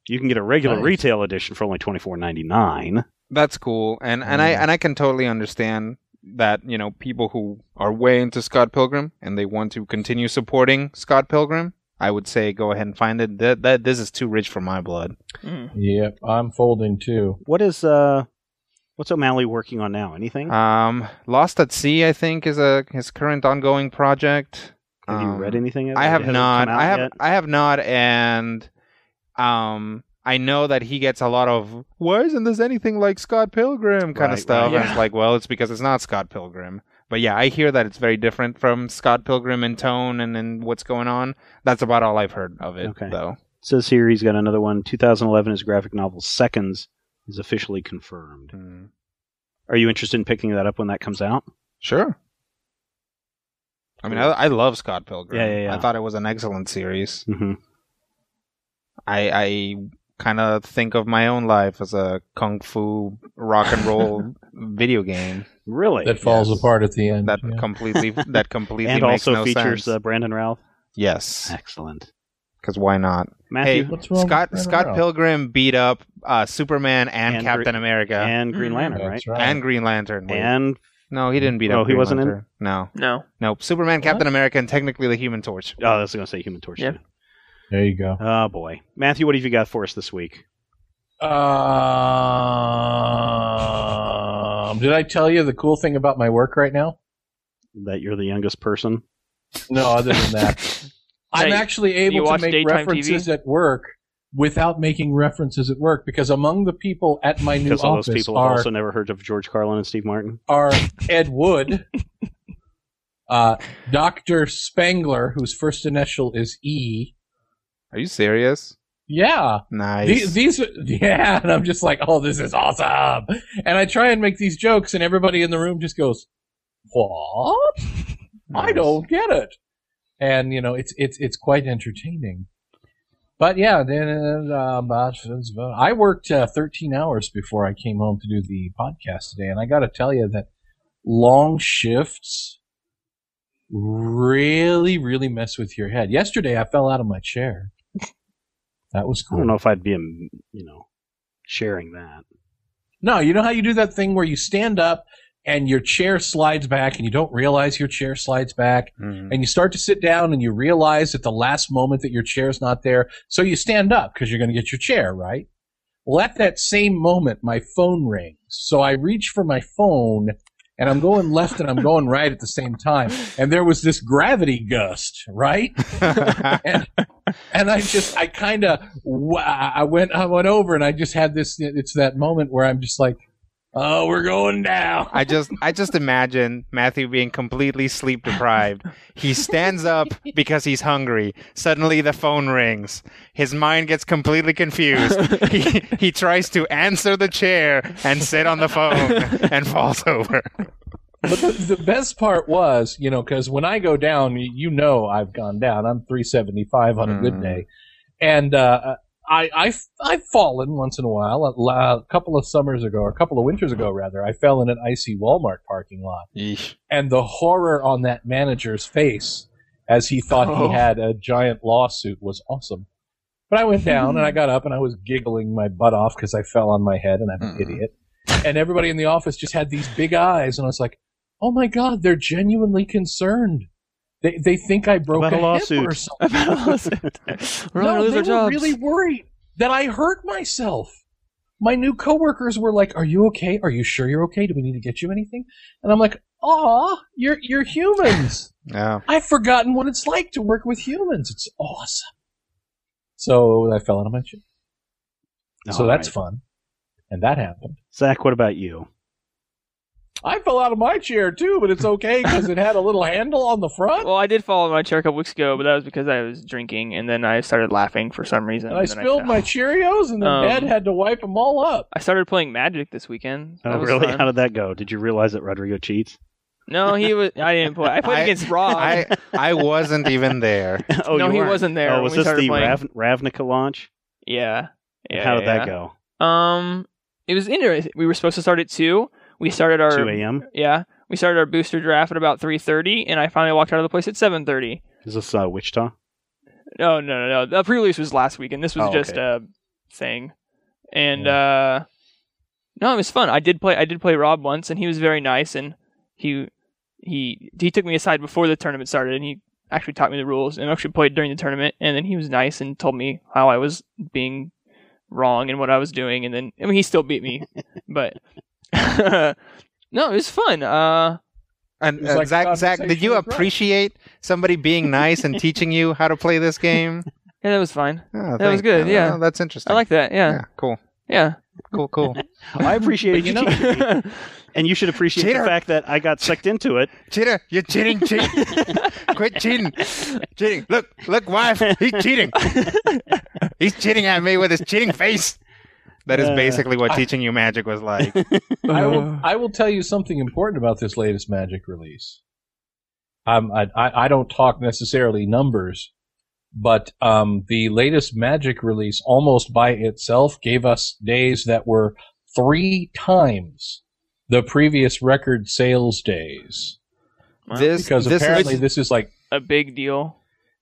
You can get a regular Nice. retail edition for only twenty four ninety nine. That's cool, and and I Mm. and I can totally understand that you know people who are way into Scott Pilgrim and they want to continue supporting Scott Pilgrim. I would say go ahead and find it. That that this is too rich for my blood. Mm. Yep, I'm folding too. What is uh what's O'Malley working on now? Anything? Um, Lost at Sea, I think, is a his current ongoing project. have you um, read anything? I have it not. I have. yet? I have not, and um, I know that he gets a lot of "Why isn't this anything like Scott Pilgrim?" kind Right, of stuff. right. And it's like, well, it's because it's not Scott Pilgrim. But yeah, I hear that it's very different from Scott Pilgrim in tone and in what's going on. That's about all I've heard of it, Okay. though. It says here he's got another one. 2011 his graphic novel Seconds is officially confirmed. Hmm. Are you interested in picking that up when that comes out? Sure. I mean, I, I love Scott Pilgrim. Yeah, yeah, yeah. I thought it was an excellent series. Mm-hmm. I I kind of think of my own life as a kung fu rock and roll video game Really? That falls Yes. apart at the end. that yeah. completely that completely and makes also no features sense. uh, Brandon Ralph. yes, Excellent. because why not? Matthew Hey, What's wrong Scott with Scott Brandon Pilgrim beat up uh, Superman and, And Captain Gre- America and, and Green Mhm. Lantern, right? That's right. Green Lantern. Wait. And no, he didn't beat Oh, up. he Green wasn't in? Lantern. No, No. nope. Superman, What? Captain America, and technically the Human Torch. oh, I was going to say Human Torch. Yep. too. There you go. Oh boy, Matthew, what have you got for us this week? Um, did I tell you the cool thing about my work right now? That you're the youngest person. No, other than that, I'm Hey, actually able to make references TV? at work without making references at work because among the people at my new Because all office those people have are also never heard of George Carlin and Steve Martin. are Ed Wood, uh, Doctor Spangler, whose first initial is E, Are you serious? Yeah. Nice. The- These, yeah, and I'm just like, oh, this is awesome. And I try and make these jokes, and everybody in the room just goes, "What? I don't get it." And you know, it's it's it's quite entertaining. But yeah, then uh, I worked uh, 13 hours before I came home to do the podcast today, and I got to tell you that long shifts really, really mess with your head. Yesterday, I fell out of my chair. That was cool. I don't know if I'd be, um, you know, sharing that. No, you know how you do that thing where you stand up and your chair slides back and you don't realize your chair slides back Mhm. and you start to sit down and you realize at the last moment that your chair's not there. So you stand up because you're going to get your chair, right? Well, at that same moment, my phone rings. So I reach for my phone and I'm going left and I'm going right at the same time. And there was this gravity gust, right? and and I just I kind of I went I went over and I just had this it's that moment where I'm just like oh we're going down I just I just imagine Matthew being completely sleep deprived. He stands up because he's hungry. Suddenly the phone rings. His mind gets completely confused. He he tries to answer the chair and sit on the phone and falls over. but the, the best part was you know because when I go down you know I've gone down I'm 375 on a good Mm. day and uh, I I've, I've fallen once in a while a, a couple of summers ago or a couple of winters ago rather I fell in an icy Walmart parking lot Yeesh. and the horror on that manager's face as he thought Oh. he had a giant lawsuit was awesome. But I went down and I got up and I was giggling my butt off because I fell on my head and I'm an Mhm. idiot. And everybody in the office just had these big eyes and I was like, "Oh my god, they're genuinely concerned. They they think I broke About a hip lawsuit. or something." We're not gonna no, lose they were jobs. really worried that I hurt myself. My new coworkers were like, "Are you okay? Are you sure you're okay? Do we need to get you anything?" And I'm like, "Aw, you're you're humans. Yeah. I've forgotten what it's like to work with humans. It's awesome." So I fell out of my chair. So All that's right. fun, and that happened. Zach, what about you? I fell out of my chair too, but it's okay because it had a little handle on the front. Well, I did fall in my chair a couple weeks ago, but that was because I was drinking, and then I started laughing for some reason. And I and then spilled fell. my Cheerios, and then Um, Dad had to wipe them all up. I started playing Magic this weekend. That Oh, really? fun. How did that go? Did you realize that Rodrigo cheats? No, he was. I didn't play. I played I- against Rob. I I wasn't even there. oh, No, he weren't. wasn't there Oh, was this the. Rav- Ravnica launch? yeah. Yeah. How did yeah. that go? Um, it was interesting. We were supposed to start at two. We started our 2 a.m. yeah. We started our booster draft at about three thirty, and I finally walked out of the place at seven thirty. Is this uh, Wichita? No, no, no, no. The pre-release was last week, and this was Oh, just okay. a thing. And uh, no, it was fun. I did play. I did play Rob once, and he was very nice. And he he he took me aside before the tournament started, and he actually taught me the rules, and actually played during the tournament. And then he was nice and told me how I was being wrong and what I was doing. And then I mean, he still beat me, but no, it was fun. Uh, And was uh, like Zach, Zach, did you conversation with Rob. appreciate somebody being nice and teaching you how to play this game? yeah, that was fine. Oh, That was thank- good, oh, yeah. that's interesting. I like that. Yeah, Yeah, cool, yeah. cool, cool. I appreciate But you you, know- and you should appreciate Cheater. the fact that I got sucked into it. Cheater, you're cheating, cheating. Quit cheating, cheating. Look, look, wife, he's cheating. he's cheating at me with his cheating face. That is basically what teaching you magic was like. I will. I will tell you something important about this latest Magic release. Um, I, I, I don't talk necessarily numbers, but um, the latest Magic release, almost by itself, gave us days that were three times the previous record sales days. This, Because this apparently is this is like a big deal.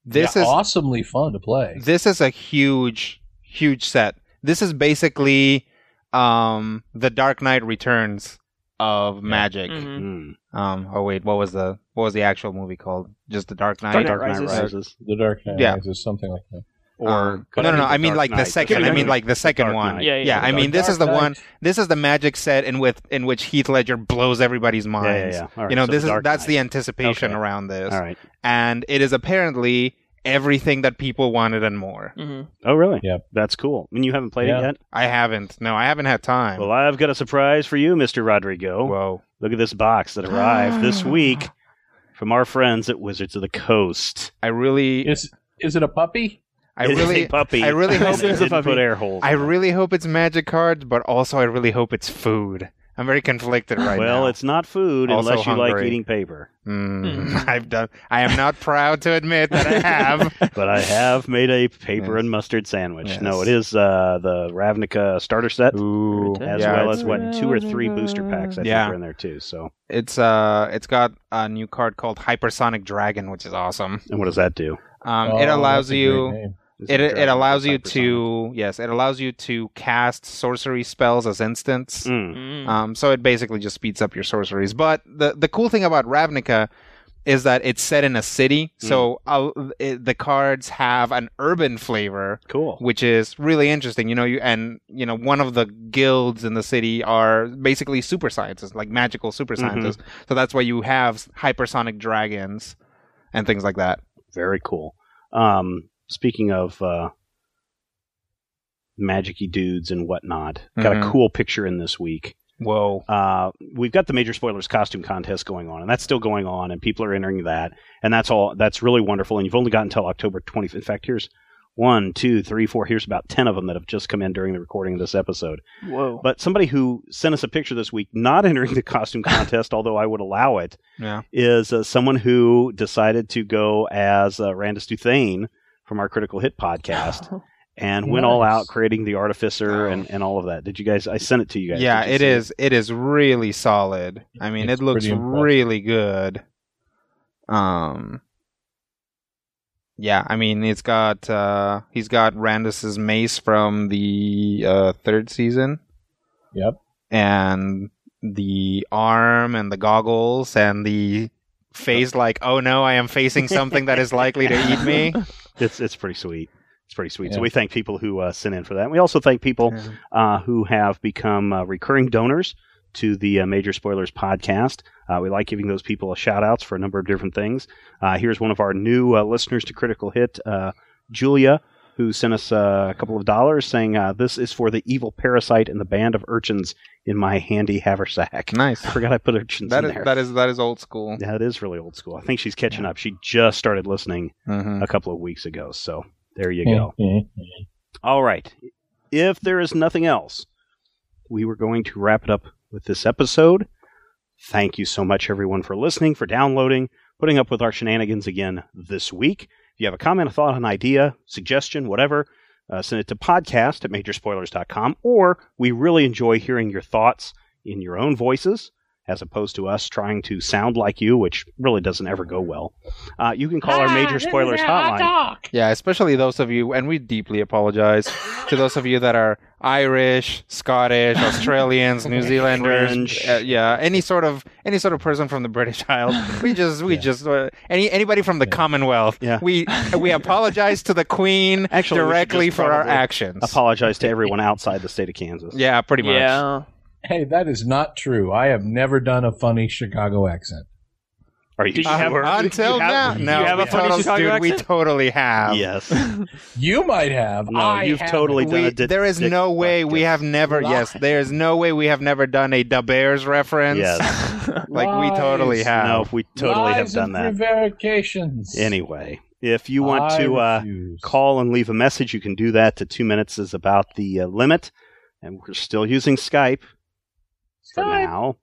this yeah, is awesomely fun to play. this is a huge, huge set. This is basically um the Dark Knight Returns of Magic. Mhm. Mm. Um. Oh wait, what was the what was the actual movie called? Just the Dark Knight. Dark Dark Knight Rises. Rises. The Dark Knight Yeah. Rises, something like that. Or Um, could no, I no, no. be I mean like the second. I mean like the second one. Knight. Yeah, yeah. Yeah, I mean this Dark is the Knight. one. This is the Magic set in with in which Heath Ledger blows everybody's Yeah, minds. yeah, yeah. All right, You know, so this is Dark that's the anticipation Okay. around this, All right. and it is apparently everything that people wanted and more. hmm Oh, really? Yeah. That's cool. I mean, you haven't played Yeah. it yet? I haven't. No, I haven't had time. Well, I've got a surprise for you, Mr. Rodrigo. Whoa. Look at this box that arrived this week from our friends at Wizards of the Coast. I really. Is is it a puppy? I It is really, a puppy. I really hope It is a didn't puppy. put air holes. I really hope it's magic cards, but also I really hope it's food. I'm very conflicted right now. well, it's not food Also unless you like eating paper. Mm, I've done. I am not proud to admit that I have. But I have made a paper Yes. and mustard sandwich. Yes. No, it is uh, the Ravnica starter set, Ooh, as yeah, well as what two or three booster packs. I Yeah. think are in there too. So, It's uh, it's got a new card called Hypersonic Dragon, which is awesome. and what does that do? Um, Oh, it allows that's a great you. Name. Is It it allows you hypersonic? to yes, it allows you to cast sorcery spells as instants. Mm. Mm. Um, so it basically just speeds up your sorceries. But the the cool thing about Ravnica is that it's set in a city, so uh, it, the cards have an urban flavor, Cool. which is really interesting. You know, you and you know one of the guilds in the city are basically super scientists, like magical super scientists. So that's why you have hypersonic dragons and things like that. Very cool. Um, speaking of uh, magicy dudes and whatnot, got a Mhm. cool picture in this week. Whoa! Uh, we've got the major spoilers costume contest going on, and that's still going on, and people are entering that, and that's all. That's really wonderful, and you've only got until October 20th. In fact, here's one, two, three, four. Here's about ten of them that have just come in during the recording of this episode. Whoa. But somebody who sent us a picture this week, not entering the costume contest, although I would allow it, Yeah. is uh, someone who decided to go as uh, Randus Duthane from our Critical Hit podcast and went all out creating the Artificer and, and all of that. Did you guys? I sent it to you guys. Yeah, Did you it see is. It is really solid. I mean, It's it looks really good. Um. Yeah, I mean, it's got uh he's got Randus's mace from the uh third season Yep. and the arm and the goggles and the face like, "Oh no, I am facing something that is likely to eat me." It's it's pretty sweet. It's pretty sweet. So we thank people who uh, sent in for that. And We also thank people uh, who have become uh, recurring donors to the uh, Major Spoilers podcast. Uh, we like giving those people a shout outs for a number of different things. Uh, here's one of our new uh, listeners to Critical Hit, uh, Julia, who sent us uh, a couple of dollars saying, uh, This is for the evil parasite and the band of urchins in my handy haversack. Nice. I forgot I put urchins That in is there. that is that is old school. yeah, it is really old school. I think she's catching up. She just started listening Mhm. a couple of weeks ago. So there you Yeah, go. yeah. All right. If there is nothing else, we were going to wrap it up with this episode. Thank you so much, everyone, for listening, for downloading, putting up with our shenanigans again this week. If you have a comment, a thought, an idea, suggestion, whatever, uh, send it to podcast at majorspoilers.com. Or we really enjoy hearing your thoughts in your own voices as opposed to us trying to sound like you, which really doesn't ever go well. Uh, you can call our major spoilers hotline. Yeah, especially those of you, and we deeply apologize to those of you that are Irish, Scottish, Australians, New Zealanders, uh, yeah, any sort of any sort of person from the British Isles. We just, we just, uh, any anybody from the Commonwealth. Yeah. we we apologize to the Queen Actually, directly for our actions. Apologize to everyone outside the state of Kansas. yeah, pretty much. yeah. Hey, that is not true. I have never done a funny Chicago accent. Are you Did you Uh, have- sure? until you have- now, no, you have a we funny totally, Chicago dude, we totally have. yes. You might have. No, I you've haven't. totally done We, a di- there is dick no way we have never. Lie. Yes, there is no way we have never done a Da Bears reference. Yes. like we totally have. No, we totally have done that. Prevarications. Anyway, if you want I to uh, call and leave a message, you can do that. To two minutes is about the uh, limit, and we're still using Skype for Skype. now.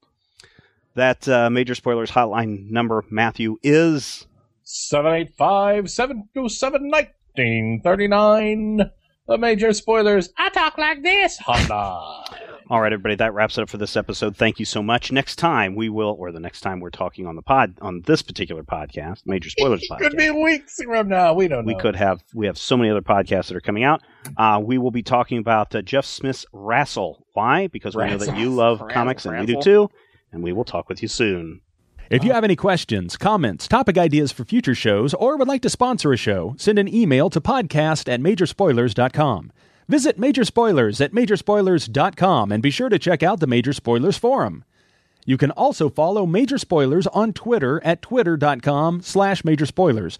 That uh, major spoilers hotline number, Matthew, is 785 727 1939. The major spoilers. I talk like this. Hotline. All right, everybody, that wraps it up for this episode. Thank you so much. Next time we will, or the next time we're talking on the pod, on this particular podcast, Major Spoilers podcast. Could be weeks from now. We don't know. we could have we have so many other podcasts that are coming out. Uh, we will be talking about uh, Jeff Smith's RASL. Why? Because we know that you love RASL. comics and we do too. And we will talk with you soon. If you have any questions, comments, topic ideas for future shows, or would like to sponsor a show, send an email to podcast at majorspoilers.com. Visit Major Spoilers at majorspoilers.com and be sure to check out the Major Spoilers Forum. You can also follow Major Spoilers on Twitter at twitter.com slash major spoilers.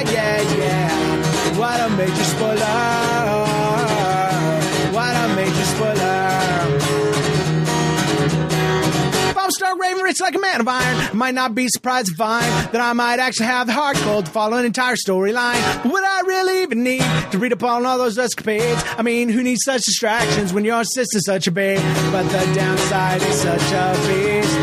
yeah. What a major spoiler! What a major spoiler! If I'm Stark Raven, rich like a man of iron, might not be surprised to find that I might actually have the heart cold to follow an entire storyline. Would I really even need to read upon all those escapades? I mean, who needs such distractions when your sister's such a babe? But the downside is such a beast.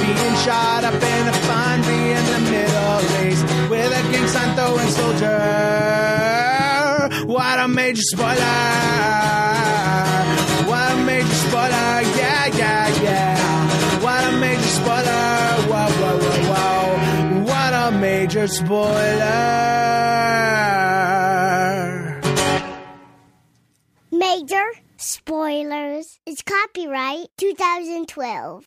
Being shot up in a fun in the Middle East with a gang sign throwing soldier. What a major spoiler! What a major spoiler! Yeah, yeah, yeah. What a major spoiler! Whoa, whoa, whoa, whoa. What a major spoiler! Major spoilers is copyright 2012.